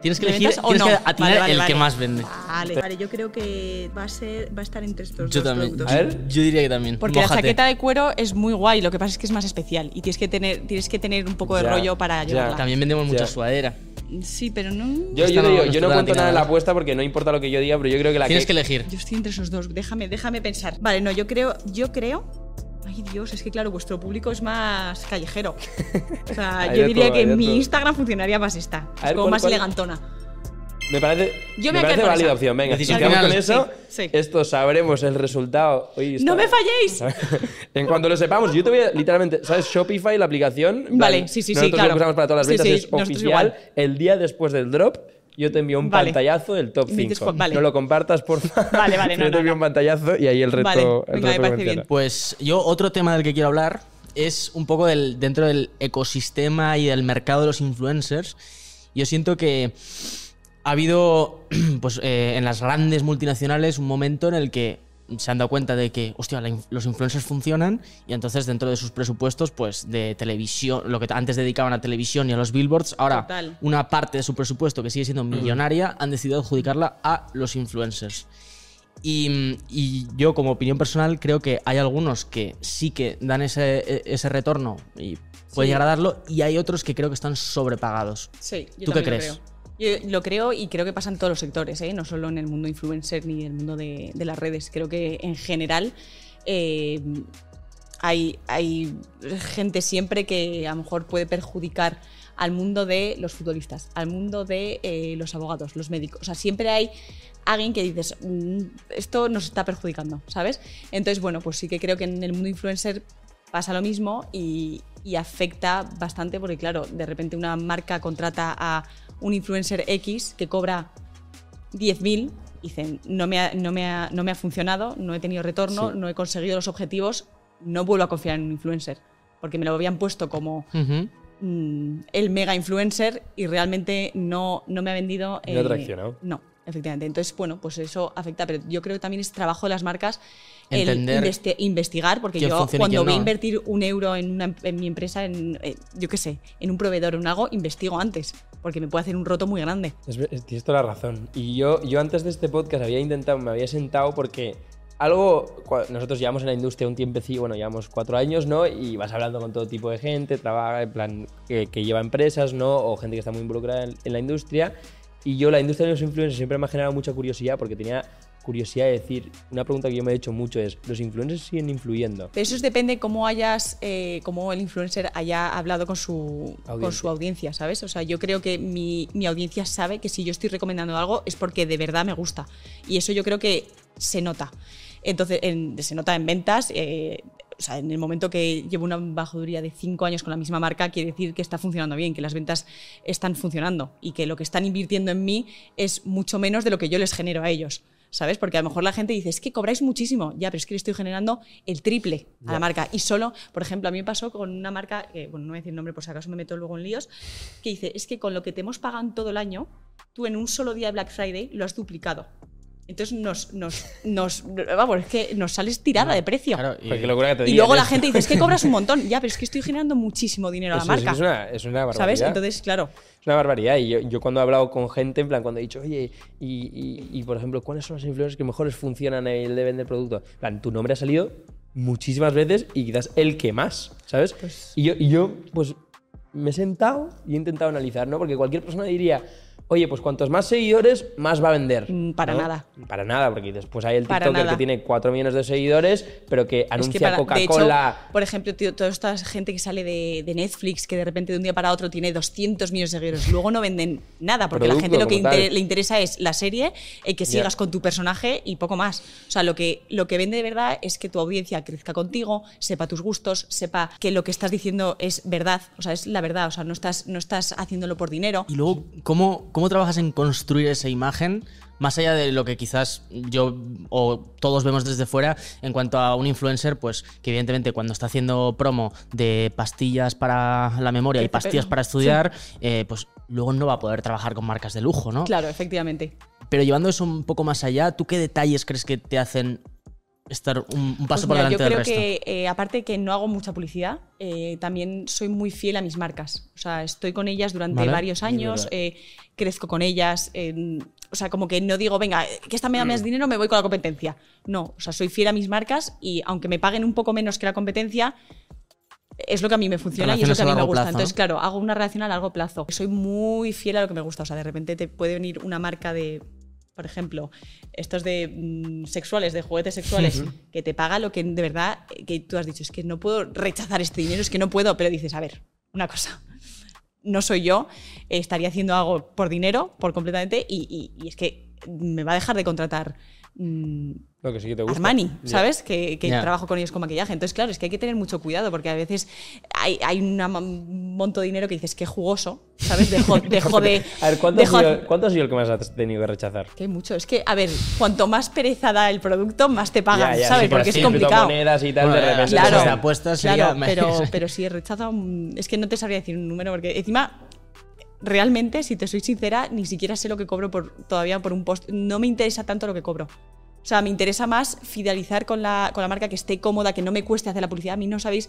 Tienes que ¿De elegir. o Tienes no? que atinar Vale, vale, el que más vende. Vale. Vale, yo creo que va a, ser, va a estar entre estos Yo dos también. productos. A ver. Yo diría que también. Porque la chaqueta de cuero es muy guay, lo que pasa es que es más especial y tienes que tener, tienes que tener un poco de Ya, rollo para ya. llevarla. También vendemos mucha Ya. sudadera. Sí, pero no. Yo, yo no- digo, yo cuento nada en la apuesta porque no importa lo que yo diga, pero yo creo que la Tienes que que, elegir. Yo estoy entre esos dos. Déjame, déjame pensar. Vale, no, yo creo, yo creo. Ay Dios, es que claro, vuestro público es más callejero. O sea, (laughs) yo diría todo, que mi todo. Instagram funcionaría más esta. Es ver, como ¿cuál- más cuál? elegantona. Me parece, Yo me me parece quedo con válida esa. opción. Venga, si quedamos con final. eso, Sí, sí. esto sabremos el resultado. Hoy está- ¡No me falléis! (laughs) en cuanto lo sepamos, yo te voy a, literalmente, ¿sabes? Shopify, la aplicación. En Vale, plan, sí, sí, sí, nosotros claro. lo usamos para todas las Sí, ventas, sí, es nosotros oficial. igual. El día después del drop, yo te envío un Vale. pantallazo del top Me dices 5. cuál- vale. No lo compartas, por favor. Vale, vale, no, (laughs) Yo te no, envío no. un pantallazo y ahí el reto, Vale, el venga, me reto parece funciona. bien. Pues yo otro tema del que quiero hablar es un poco del, dentro del ecosistema y del mercado de los influencers. Yo siento que ha habido (clears throat) pues, eh, en las grandes multinacionales un momento en el que se han dado cuenta de que, hostia, la los influencers funcionan y entonces dentro de sus presupuestos, pues de televisión, lo que antes dedicaban a televisión y a los billboards, ahora Total. una parte de su presupuesto que sigue siendo millonaria han decidido adjudicarla a los influencers. Y, y yo, como opinión personal, creo que hay algunos que sí que dan ese, ese retorno y puede Sí. llegar a darlo, y hay otros que creo que están sobrepagados. Sí, yo ¿Tú qué crees? creo. Yo lo creo y creo que pasa en todos los sectores, ¿eh? no solo en el mundo influencer ni en el mundo de, las redes. Creo que en general eh, hay, hay gente siempre que a lo mejor puede perjudicar al mundo de los futbolistas, al mundo de eh, los abogados, los médicos. O sea, siempre hay alguien que dices, "Mm, esto nos está perjudicando, ¿sabes? Entonces, bueno, pues sí que creo que en el mundo influencer pasa lo mismo y, y afecta bastante porque, claro, de repente una marca contrata a un influencer X que cobra 10.000 y dicen, no me, ha, no, me ha, no me ha funcionado, no he tenido retorno, Sí. no he conseguido los objetivos, no vuelvo a confiar en un influencer. Porque me lo habían puesto como mm, el mega influencer y realmente no, no me ha vendido. No traccionado. No, efectivamente. Entonces, bueno, pues eso afecta. Pero yo creo que también es trabajo de las marcas Entender investi- investigar, porque yo cuando voy a no, invertir un euro en, una, en mi empresa, en, eh, yo qué sé, en un proveedor o en algo, investigo antes, porque me puede hacer un roto muy grande. Es es- tienes toda la razón. Y yo, yo antes de este podcast había intentado, me había sentado porque algo, nosotros llevamos en la industria un tiempecillo, bueno, llevamos cuatro años, ¿no? Y vas hablando con todo tipo de gente, trabaja en plan, que, que lleva empresas, ¿no? O gente que está muy involucrada en, en la industria. Y yo, la industria de los influencers siempre me ha generado mucha curiosidad porque tenía curiosidad de decir, una pregunta que yo me he hecho mucho es, ¿los influencers siguen influyendo? Pero eso depende cómo hayas, eh, cómo el influencer haya hablado con su, con Audiencia. su audiencia, ¿sabes? O sea, yo creo que mi, mi audiencia sabe que si yo estoy recomendando algo es porque de verdad me gusta. Y eso yo creo que se nota. Entonces, en- se nota en ventas. eh, o sea, en el momento que llevo una bajaduría de cinco años con la misma marca, quiere decir que está funcionando bien, que las ventas están funcionando y que lo que están invirtiendo en mí es mucho menos de lo que yo les genero a ellos. ¿Sabes? Porque a lo mejor la gente dice, es que cobráis muchísimo. Ya, pero es que le estoy generando el triple a la marca. Y solo, por ejemplo, a mí me pasó con una marca, que, bueno, no voy a decir el nombre por si acaso me meto luego en líos, que dice, es que con lo que te hemos pagado todo el año, tú en un solo día de Black Friday lo has duplicado. Entonces nos, nos, nos, vamos, es que nos sales tirada de precio. Claro, y- Pues qué locura que te Y luego la gente dice, es que cobras un (laughs) montón. Ya, pero es que estoy generando muchísimo dinero a la es- marca. Es, una, es una barbaridad. ¿Sabes? Entonces, claro. Es una barbaridad. Y yo, yo cuando he hablado con gente, en plan, cuando he dicho, oye, y, y- y, por ejemplo, ¿cuáles son los influencers que mejores funcionan en el de vender producto? En plan, tu nombre ha salido muchísimas veces y quizás el que más, ¿sabes? Pues Y, yo, y yo, pues, me he sentado y he intentado analizar, ¿no? Porque cualquier persona diría, oye, pues cuantos más seguidores, más va a vender. Mm, para ¿no? nada. Para nada, porque después hay el Para TikToker nada. que tiene 4 millones de seguidores, pero que Es que anuncia Coca-Cola. por ejemplo, tío, toda esta gente que sale de, de Netflix, que de repente de un día para otro tiene 200 millones de seguidores, luego no venden nada, porque la Producto gente lo que inter- le interesa es la serie, el que sigas con tu personaje y poco más. O sea, lo que, lo que vende de verdad es que tu audiencia crezca contigo, sepa tus gustos, sepa que lo que estás diciendo es verdad, o sea, es la verdad, o sea, no estás, no estás haciéndolo por dinero. Y luego, ¿cómo, ¿cómo trabajas en construir esa imagen? Más allá de lo que quizás yo o todos vemos desde fuera en cuanto a un influencer, pues que evidentemente cuando está haciendo promo de pastillas para la memoria y pastillas para estudiar, eh, pues luego no va a poder trabajar con marcas de lujo, ¿no? Claro, efectivamente. Pero llevando eso un poco más allá, ¿tú qué detalles crees que te hacen estar un, un paso Pues por mira, delante yo del creo resto? que, eh, aparte que no hago mucha publicidad, eh, también soy muy fiel a mis marcas. O sea, estoy con ellas durante Vale. varios años, eh, crezco con ellas. eh, o sea, como que no digo, venga, que esta me da más Mm. dinero, me voy con la competencia. No, o sea, soy fiel a mis marcas y aunque me paguen un poco menos que la competencia, es lo que a mí me funciona y es lo que a mí me gusta. plazo, ¿no? Entonces, claro, hago una relación a largo plazo. Soy muy fiel a lo que me gusta. O sea, de repente te puede venir una marca de, por ejemplo, estos de mm, sexuales, de juguetes sexuales, que te paga lo que de verdad, que tú has dicho, es que no puedo rechazar este dinero, es que no puedo, pero dices, a ver, una cosa. No soy yo, estaría haciendo algo por dinero, por completamente, y, y- y es que me va a dejar de contratar Lo que sí que te gusta. Armani. ¿sabes? Que, trabajo con ellos con maquillaje. Entonces, claro, es que hay que tener mucho cuidado porque a veces hay, hay una ma- un monto de dinero que dices que jugoso, ¿sabes? Dejo, dejo de. (laughs) A ver, ¿cuánto, dejo- ha sido, cuánto ha sido el que más has tenido que rechazar? Que mucho. Es que, a ver, cuanto más pereza da el producto, más te pagan, ¿sabes? sí, porque es complicado. criptomonedas y tal, Bueno, de repente. Claro, de apuestas claro, pero, (laughs) pero sí he rechazado. un- Es que no te sabría decir un número porque encima. Realmente, si te soy sincera, ni siquiera sé lo que cobro por, todavía por un post. No me interesa tanto lo que cobro. O sea, me interesa más fidelizar con la, con la marca, que esté cómoda, que no me cueste hacer la publicidad. A mí no sabéis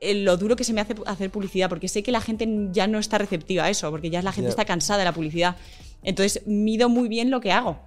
eh, lo duro que se me hace hacer publicidad, porque sé que la gente ya no está receptiva a eso, porque ya la gente está cansada de la publicidad. Entonces, mido muy bien lo que hago.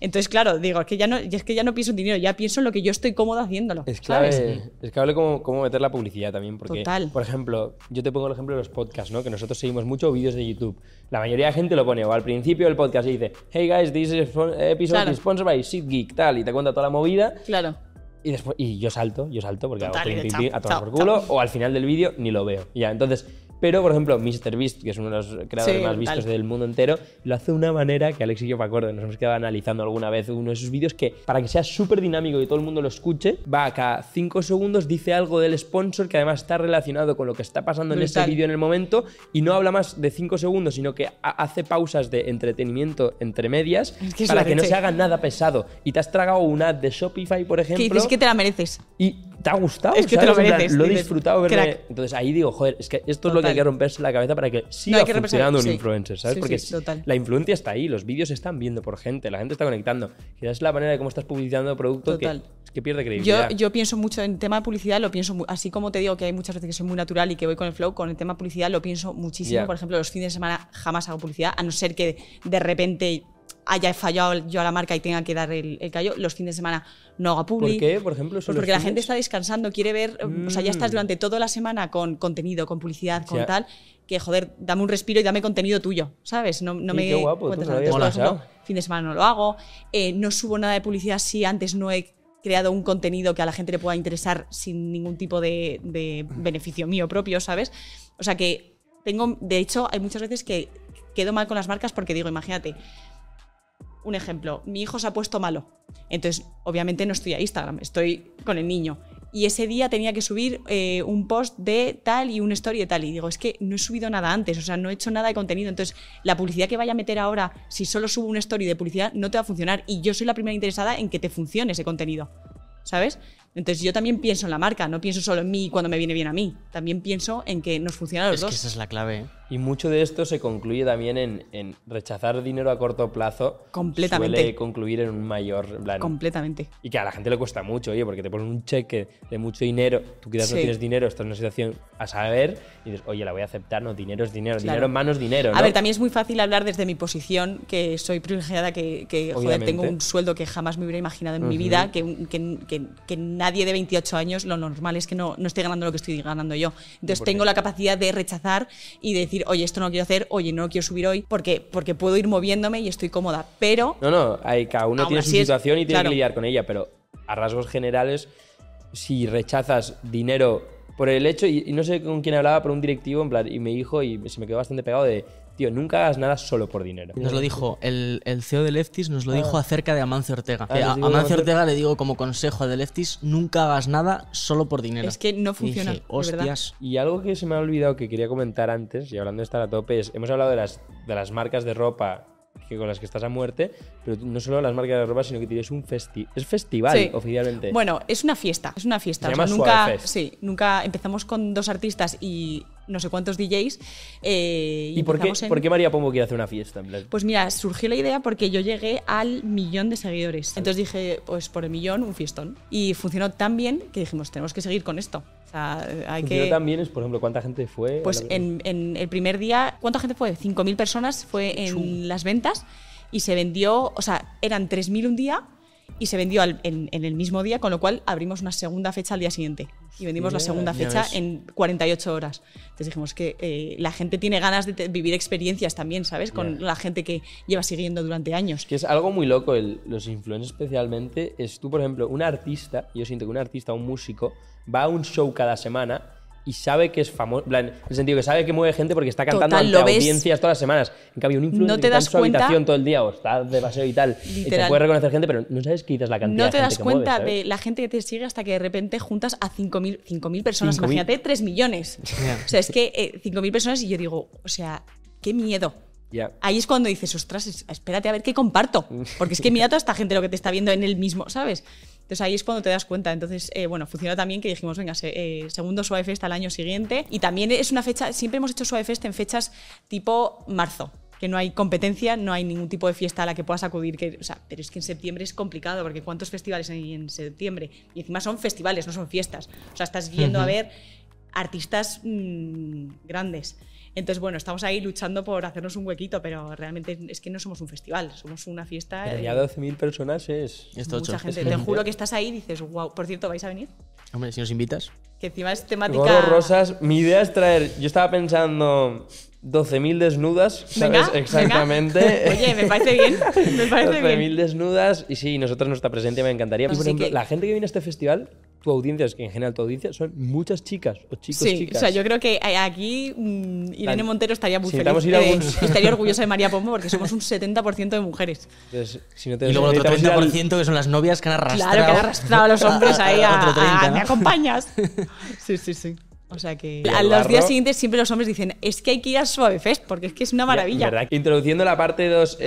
Entonces, claro, digo, es que ya no, es que ya no pienso en dinero, ya pienso en lo que yo estoy cómoda haciéndolo. Es clave, ¿sabes? es clave cómo, cómo meter la publicidad también, porque, Total. por ejemplo, yo te pongo el ejemplo de los podcasts, ¿no? Que nosotros seguimos mucho vídeos de YouTube. La mayoría de gente lo pone o al principio del podcast y dice, hey guys, this episode Claro. is sponsored by SeatGeek, tal, y te cuenta toda la movida. Claro. Y después y yo salto, yo salto porque Total, hago a tomar por culo, chao. o al final del vídeo ni lo veo. Ya, entonces, pero por ejemplo, MrBeast, que es uno de los creadores Sí, más brutal. vistos del mundo entero, lo hace de una manera que Alex y yo me acuerdo, nos hemos quedado analizando alguna vez uno de esos vídeos que para que sea súper dinámico y todo el mundo lo escuche, va cada 5 segundos, dice algo del sponsor que además está relacionado con lo que está pasando en ese Brutal. vídeo en el momento y no habla más de 5 segundos, sino que ha- hace pausas de entretenimiento entre medias Es que es para que no se haga nada pesado. Y te has tragado una ad de Shopify, por ejemplo. Que dices que te la mereces. Y te ha gustado, Es que te lo mereces, Lo he disfrutado verme. Entonces ahí digo, joder, es que esto es lo que hay que romperse la cabeza para que siga que romperse- funcionando un sí. influencer, ¿sabes? Sí, Porque sí, la influencia está ahí, los vídeos se están viendo por gente, la gente está conectando. Quizás es la manera de cómo estás publicitando el producto que, que pierde credibilidad. yo pienso mucho en tema de publicidad, lo pienso así como te digo que hay muchas veces que soy muy natural y que voy con el flow, con el tema de publicidad lo pienso muchísimo. Por ejemplo, los fines de semana jamás hago publicidad, a no ser que de repente haya fallado yo a la marca y tenga que dar el, el callo. Los fines de semana no hago publi. ¿Por qué? Por ejemplo, Pues porque la gente está descansando, quiere ver, o sea, ya estás Mm. durante toda la semana con contenido, con publicidad, con tal, que joder, dame un respiro y dame contenido tuyo, ¿sabes? No, no me qué guapo, tú Entonces, ejemplo, fin de semana no lo hago, eh, no subo nada de publicidad si antes no he creado un contenido que a la gente le pueda interesar sin ningún tipo de, de beneficio mío propio, ¿sabes? O sea que tengo, de hecho, hay muchas veces que quedo mal con las marcas porque digo, imagínate, un ejemplo, mi hijo se ha puesto malo. Entonces, obviamente no estoy a Instagram, estoy con el niño. y ese día tenía que subir eh, un post de tal y un story de tal. Y digo, es que no he subido nada antes, o sea, no he hecho nada de contenido. Entonces, la publicidad que vaya a meter ahora, si solo subo un story de publicidad, no te va a funcionar. Y yo soy la primera interesada en que te funcione ese contenido. ¿Sabes? Entonces yo también pienso en la marca, no pienso solo en mí cuando me viene bien a mí, también pienso en que nos funciona a los Es que dos. esa es la clave. Y mucho de esto se concluye también en, en rechazar dinero a corto plazo. Completamente. Suele concluir en un mayor. plan, Completamente. y que a la gente le cuesta mucho, oye, porque te ponen un cheque de mucho dinero, tú quizás no tienes dinero, estás en una situación a saber, y dices, oye, la voy a aceptar, no, dinero es dinero, Claro. dinero en mano es dinero. A ver, también es muy fácil hablar desde mi posición, que soy privilegiada, que, que, joder, tengo un sueldo que jamás me hubiera imaginado en mi vida, que, que- que- que nadie de 28 años, lo normal es que no, no esté ganando lo que estoy ganando yo. Entonces tengo la capacidad de rechazar y de decir, oye, esto no lo quiero hacer, oye, no lo quiero subir hoy, porque, porque puedo ir moviéndome y estoy cómoda. Pero No, no, hay, cada uno tiene su es- situación y tiene claro. que lidiar con ella, pero a rasgos generales, si rechazas dinero por el hecho, y, y no sé con quién hablaba, pero un directivo, en plan, y me dijo, y se me quedó bastante pegado de, tío, nunca hagas nada solo por dinero. Nos lo dijo el, el CEO de Leftis, nos lo dijo acerca de Amancio Ortega. Ah, Que nos a Amancio Amancio- Ortega le digo como consejo a de Leftis, nunca hagas nada solo por dinero. es que no Y funciona. dije, de verdad. hostias. Y algo que se me ha olvidado que quería comentar antes, y hablando de estar a tope, es, hemos hablado de las, de las marcas de ropa que con las que estás a muerte, pero no solo las marcas de ropa, sino que tienes un festi es festival Sí. oficialmente. Bueno, es una fiesta, es una fiesta. Se O sea, llama nunca, Suave Fest. sí, nunca empezamos con dos artistas y no sé cuántos DJs. eh, ¿Y por qué, en- por qué María Pombo quiere hacer una fiesta? En plan, Pues mira, surgió la idea porque yo llegué al millón de seguidores. Entonces dije, pues por el millón, un fiestón. Y funcionó tan bien que dijimos, tenemos que seguir con esto. O sea, hay funcionó que... también es, por ejemplo, ¿cuánta gente fue? Pues en, en el primer día, ¿cuánta gente fue? 5.000 personas fue en las ventas y se vendió, o sea, eran 3.000 un día y se vendió al- en, en el mismo día, con lo cual abrimos una segunda fecha al día siguiente. Y vendimos la segunda fecha en 48 horas. Entonces dijimos que eh, la gente tiene ganas de vivir experiencias también, ¿sabes? Con la gente que lleva siguiendo durante años. Que es algo muy loco, el- los influencers especialmente. Es tú, por ejemplo, un artista, yo siento que un artista, un músico, va a un show cada semana y sabe que es famoso, en el sentido que sabe que mueve gente porque está cantando Total, ante lo ves. audiencias todas las semanas. En cambio, un influencer No te que está das en su cuenta- habitación todo el día o está de paseo y tal, y te Literal. puede reconocer gente, pero no sabes qué dices la cantidad No te de gente das que cuenta de la gente que te sigue hasta que de repente juntas a 5.000 5.000 personas. 5.000. Imagínate, 3 millones. Ya. O sea, es que eh, 5.000 personas y yo digo, o sea, qué miedo. Ya. Ahí es cuando dices, ostras, es- espérate a ver qué comparto. Porque es que mira toda esta gente lo que te está viendo en el mismo, ¿sabes? Entonces ahí es cuando te das cuenta. Entonces, eh, bueno, funcionó también que dijimos, venga, se- eh, segundo Suave Fest al año siguiente. Y también es una fecha, siempre hemos hecho Suave Fest en fechas tipo marzo. Que no hay competencia, no hay ningún tipo de fiesta a la que puedas acudir. Que, o sea, pero es que en septiembre es complicado, porque ¿cuántos festivales hay en septiembre? Y encima son festivales, no son fiestas. O sea, estás viendo a ver artistas mm, grandes. Entonces, bueno, estamos ahí luchando por hacernos un huequito, pero realmente es que no somos un festival, somos una fiesta. Pero eh, ya 12.000 personas es... Esto mucha gente. Es Te juro que estás ahí y dices, wow, por cierto, ¿vais a venir? Hombre, si nos invitas. Que encima es temática. Rosas. Mi idea es traer... Yo estaba pensando 12.000 desnudas, ¿sabes? Venga, Exactamente. venga. (laughs) Oye, me parece bien. Me parece 12.000 bien. desnudas y sí, nosotros nuestra presencia me encantaría. Y por Así ejemplo, que- la gente que viene a este festival, tu audiencia, es que en general tu audiencia son muchas chicas o chicos, Sí, chicas. o sea, yo creo que eh, aquí mm, Irene Montero estaría muy si feliz. ir a eh, algún- (laughs) estaría orgullosa de María Pombo porque somos un 70% de mujeres. Entonces, si no te Y luego el otro necesitamos ir al- 30% que son las novias que han arrastrado. Claro, que han arrastrado a los hombres ahí a, 30, a- ¿no? ¿Me acompañas? (laughs) Sí, sí, sí. O sea que a los días siguientes siempre los hombres dicen, es que hay que ir a Suave Fest porque es que es una maravilla. ¿Verdad? Introduciendo la parte 2,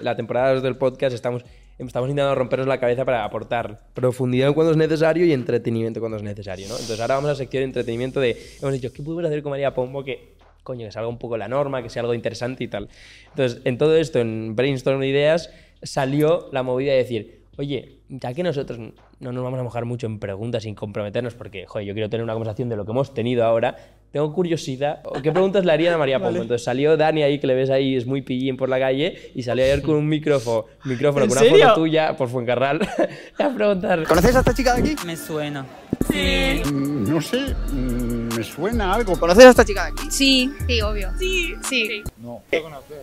la temporada 2 del podcast, estamos, estamos intentando rompernos la cabeza para aportar profundidad cuando es necesario y entretenimiento cuando es necesario, ¿no? Entonces ahora vamos a la sección de entretenimiento de, hemos dicho, ¿qué podemos hacer con María Pombo que, coño, que salga un poco la norma, que sea algo interesante y tal? Entonces, en todo esto, en Brainstorm de Ideas, salió la movida de decir, oye, ya que nosotros no nos vamos a mojar mucho en preguntas sin comprometernos, porque, joder, yo quiero tener una conversación de lo que hemos tenido ahora, tengo curiosidad. ¿o ¿Qué preguntas le harían a María (laughs) Pombo? Entonces salió Dani ahí, que le ves ahí, es muy pillín por la calle, y salió ayer con un micrófono, (laughs) micrófono ¿En con una serio? foto tuya por Fuencarral, (laughs) a preguntar. ¿Conoces a esta chica de aquí? Me suena. Mm, No sé, mm, me suena algo. ¿Conoces a esta chica de aquí? Sí, sí, obvio. Sí, sí. No.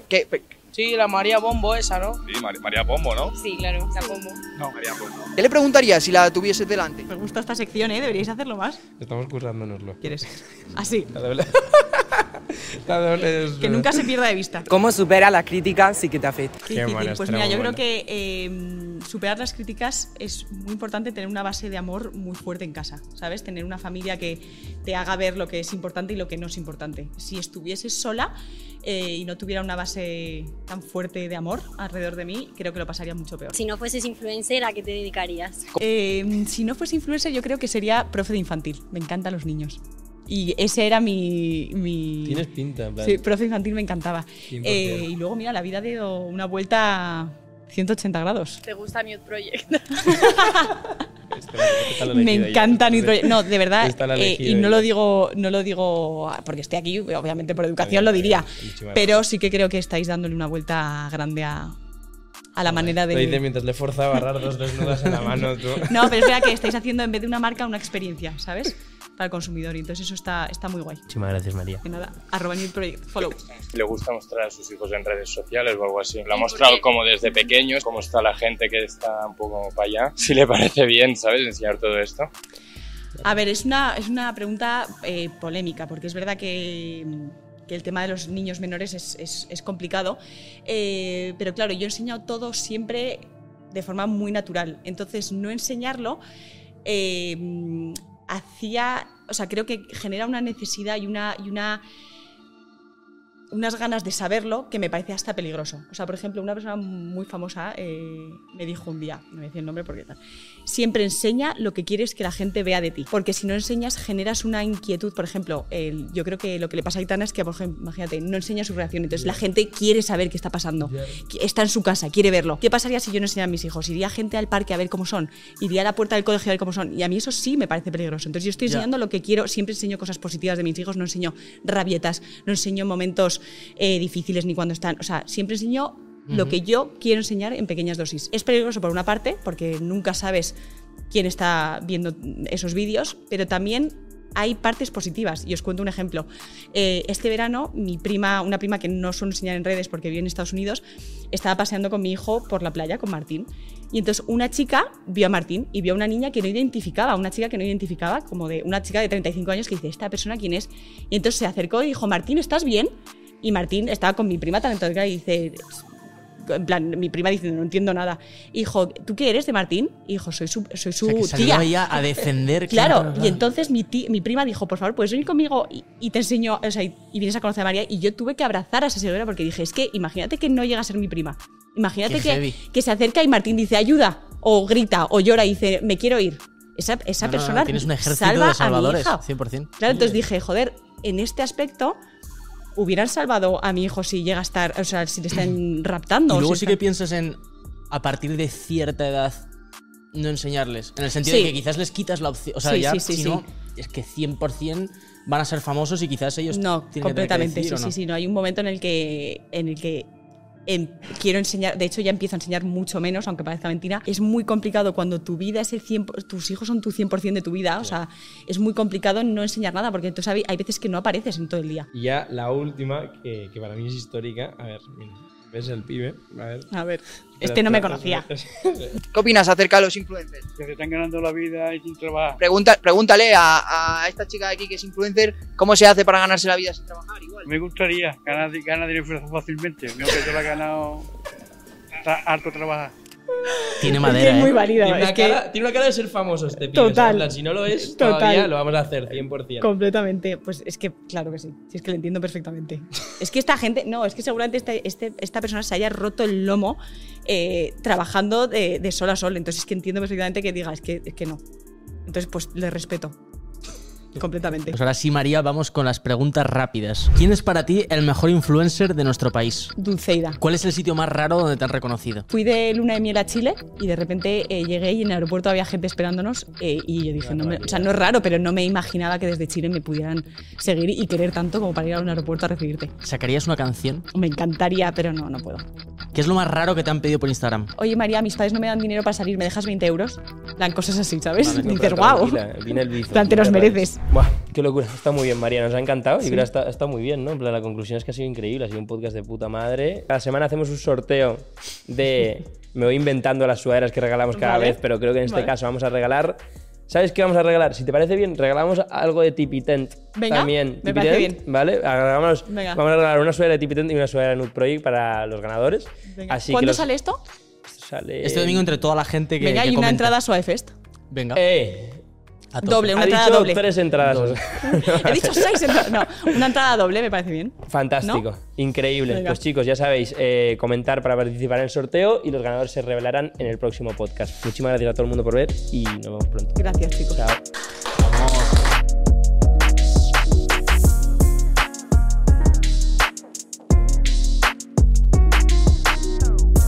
¿Qué? Pe- Sí, la María Bombo esa, ¿no? Sí, Mar- María Pombo, ¿no? Sí, claro, la pombo. María Pombo. ¿Qué le preguntarías si la tuvieses delante? Me gusta esta sección, ¿eh? Deberíais hacerlo más. Estamos currándonoslo. ¿Quieres? (laughs) Así. (laughs) (laughs) Que nunca se pierda de vista. ¿Cómo supera la crítica sí que te afecta? Qué difícil. Pues mira, yo creo que eh, superar las críticas es muy importante tener una base de amor muy fuerte en casa, ¿sabes? Tener una familia que te haga ver lo que es importante y lo que no es importante. Si estuvieses sola eh, y no tuviera una base tan fuerte de amor alrededor de mí, creo que lo pasaría mucho peor. Si no fueses influencer, ¿a qué te dedicarías? Eh, si no fuese influencer, yo creo que sería profe de infantil. Me encantan los niños. Y ese era mi. mi... Tienes pinta, en plan. Sí, profe infantil me encantaba. Eh, y luego, mira, la vida dio una vuelta 180 grados. ¿Te gusta Nude Project? (laughs) me encanta Nude Project. No, de verdad. Eh, y no lo digo, no lo digo porque esté aquí, obviamente por educación lo diría. Pero sí que creo que estáis dándole una vuelta grande a, a la manera de. Lo dice mientras le forza a barrar dos desnudas en la mano, tú. (laughs) No, pero es verdad que estáis haciendo en vez de una marca una experiencia, ¿sabes? Para el consumidor. Y entonces eso está, está muy guay. Muchísimas gracias, María. De nada, arroba New Project, follow. Le gusta mostrar a sus hijos en redes sociales o algo así. Lo ha mostrado como desde pequeños, cómo está la gente que está un poco para allá. (laughs) Si le parece bien, ¿sabes? Enseñar todo esto. A ver, es una, es una pregunta eh, polémica, porque es verdad que que el tema de los niños menores es, es, es complicado. Eh, pero claro, yo he enseñado todo siempre de forma muy natural. Entonces, no enseñarlo eh, hacía, o sea, creo que genera una necesidad y una, y una unas ganas de saberlo que me parece hasta peligroso. O sea, por ejemplo, una persona muy famosa eh, me dijo un día, no voy a decir el nombre porque tal, siempre enseña lo que quieres que la gente vea de ti, porque si no enseñas generas una inquietud. Por ejemplo, el, yo creo que lo que le pasa a Aitana es que, por ejemplo, imagínate, no enseña su reacción, entonces la gente quiere saber qué está pasando, está en su casa, quiere verlo. ¿Qué pasaría si yo no enseñara a mis hijos? Iría gente al parque a ver cómo son, iría a la puerta del colegio a ver cómo son, y a mí eso sí me parece peligroso. Entonces yo estoy enseñando lo que quiero, siempre enseño cosas positivas de mis hijos, no enseño rabietas, no enseño momentos eh, difíciles ni cuando están. O sea, siempre enseño lo que yo quiero enseñar en pequeñas dosis. Es peligroso por una parte, porque nunca sabes quién está viendo esos vídeos, pero también hay partes positivas. Y os cuento un ejemplo. Eh, este verano, mi prima, una prima que no suelo enseñar en redes porque vive en Estados Unidos, estaba paseando con mi hijo por la playa, con Martín. Y entonces una chica vio a Martín y vio a una niña que no identificaba, una chica que no identificaba, como de una chica de 35 años que dice, ¿esta persona quién es? Y entonces se acercó y dijo, Martín, ¿estás bien? Y Martín estaba con mi prima talentosa y dice, en plan, mi prima dice, no entiendo nada. Hijo, ¿tú qué eres de Martín? Hijo, soy su, soy su o sea, que tía. ella a defender. (laughs) claro, y entonces mi, mi prima dijo, por favor, puedes venir conmigo y, y te enseño, o sea, y, y, vienes a conocer a María. Y yo tuve que abrazar a esa señora porque dije, es que imagínate que no llega a ser mi prima. Imagínate que, que, se acerca y Martín dice, ayuda, o grita, o llora y dice, me quiero ir. Esa, esa no, persona no, tienes un ejército salva de salvadores, a mi hija. 100%. Claro, entonces dije, joder, en este aspecto hubieran salvado a mi hijo si llega a estar, o sea, si le están (clears throat) raptando. Y luego si sí está... que piensas en, a partir de cierta edad, no enseñarles. En el sentido Sí. de que quizás les quitas la opción. O sea, Sí, ya, sí, sí, si no, es que 100% van a ser famosos y quizás ellos No, tienen que completamente, tener que sí, sí, sí. No, hay un momento en el que, en el que em, quiero enseñar, de hecho ya empiezo a enseñar mucho menos, aunque parezca mentira. Es muy complicado cuando tu vida es el 100, tus hijos son tu 100% de tu vida, o sea, es muy complicado no enseñar nada, porque entonces hay- hay veces que no apareces en todo el día. Y ya la última, que, que para mí es histórica. A ver, mira, ves el pibe. A ver. A ver, este no me conocía. (laughs) ¿Qué opinas acerca de los influencers? Que se están ganando la vida y sin trabajar. Pregunta, pregúntale a, a esta chica de aquí que es influencer cómo se hace para ganarse la vida sin trabajar. Igual. Me gustaría ganar, ganar dinero fácilmente. No que yo la he ganado está harto trabajar. Tiene madera, es muy ¿eh? Tiene, una que cara, tiene una cara de ser famoso este pibe. Total. plan, si no lo es, Total. todavía lo vamos a hacer 100%. Completamente. Pues es que, claro que sí. Si es que lo entiendo perfectamente. (laughs) es que esta gente, no, es que seguramente este, este- esta persona se haya roto el lomo eh, trabajando de, de sol a sol. Entonces es que entiendo perfectamente que diga, es que, es que no. Entonces, pues le respeto. Completamente. Pues ahora sí, María, vamos con las preguntas rápidas. ¿Quién es para ti el mejor influencer de nuestro país? Dulceida. ¿Cuál es el sitio más raro donde te han reconocido? Fui de luna de miel a Chile y de repente eh, llegué y en el aeropuerto había gente esperándonos eh, y yo dije, no me- o sea, no es raro, pero no me imaginaba que desde Chile me pudieran seguir y querer tanto como para ir a un aeropuerto a recibirte. ¿Sacarías una canción? Me encantaría, pero no, no puedo. ¿Qué es lo más raro que te han pedido por Instagram? Oye María, mis padres no me dan dinero para salir, ¿me dejas 20 euros? Dan cosas así, ¿sabes? Vale, (laughs) Dices, wow. viene el bizo. Plan, te los mereces. Buah, qué locura. Está muy bien, María. Nos ha encantado. Sí. creo que está, está muy bien, ¿no? En plan, la conclusión es que ha sido increíble. Ha sido un podcast de puta madre. Cada semana hacemos un sorteo de. (laughs) Me voy inventando las sudaderas que regalamos cada Vale. vez, pero creo que en este Vale. caso vamos a regalar ¿Sabes qué vamos a regalar? Si te parece bien, regalamos algo de Tipitent Venga, también. me parece Tipitent, bien. ¿Vale? Regalamos- Venga. Vamos a regalar una sudadera de Tipitent y una sudadera de Nude Project para los ganadores. Venga. Así que ¿Cuándo los- sale esto? sale- Este domingo entre toda la gente que. Venga, que y una entrada a Suave Fest. Venga. ¡Eh! Doble, una ha entrada dicho doble. tres entradas. (laughs) He dicho seis entradas. No, una entrada doble me parece bien. Fantástico, increíble. Venga. Pues chicos, ya sabéis, eh, comentar para participar en el sorteo y los ganadores se revelarán en el próximo podcast. Muchísimas gracias a todo el mundo por ver y nos vemos pronto. Gracias, chicos. Chao.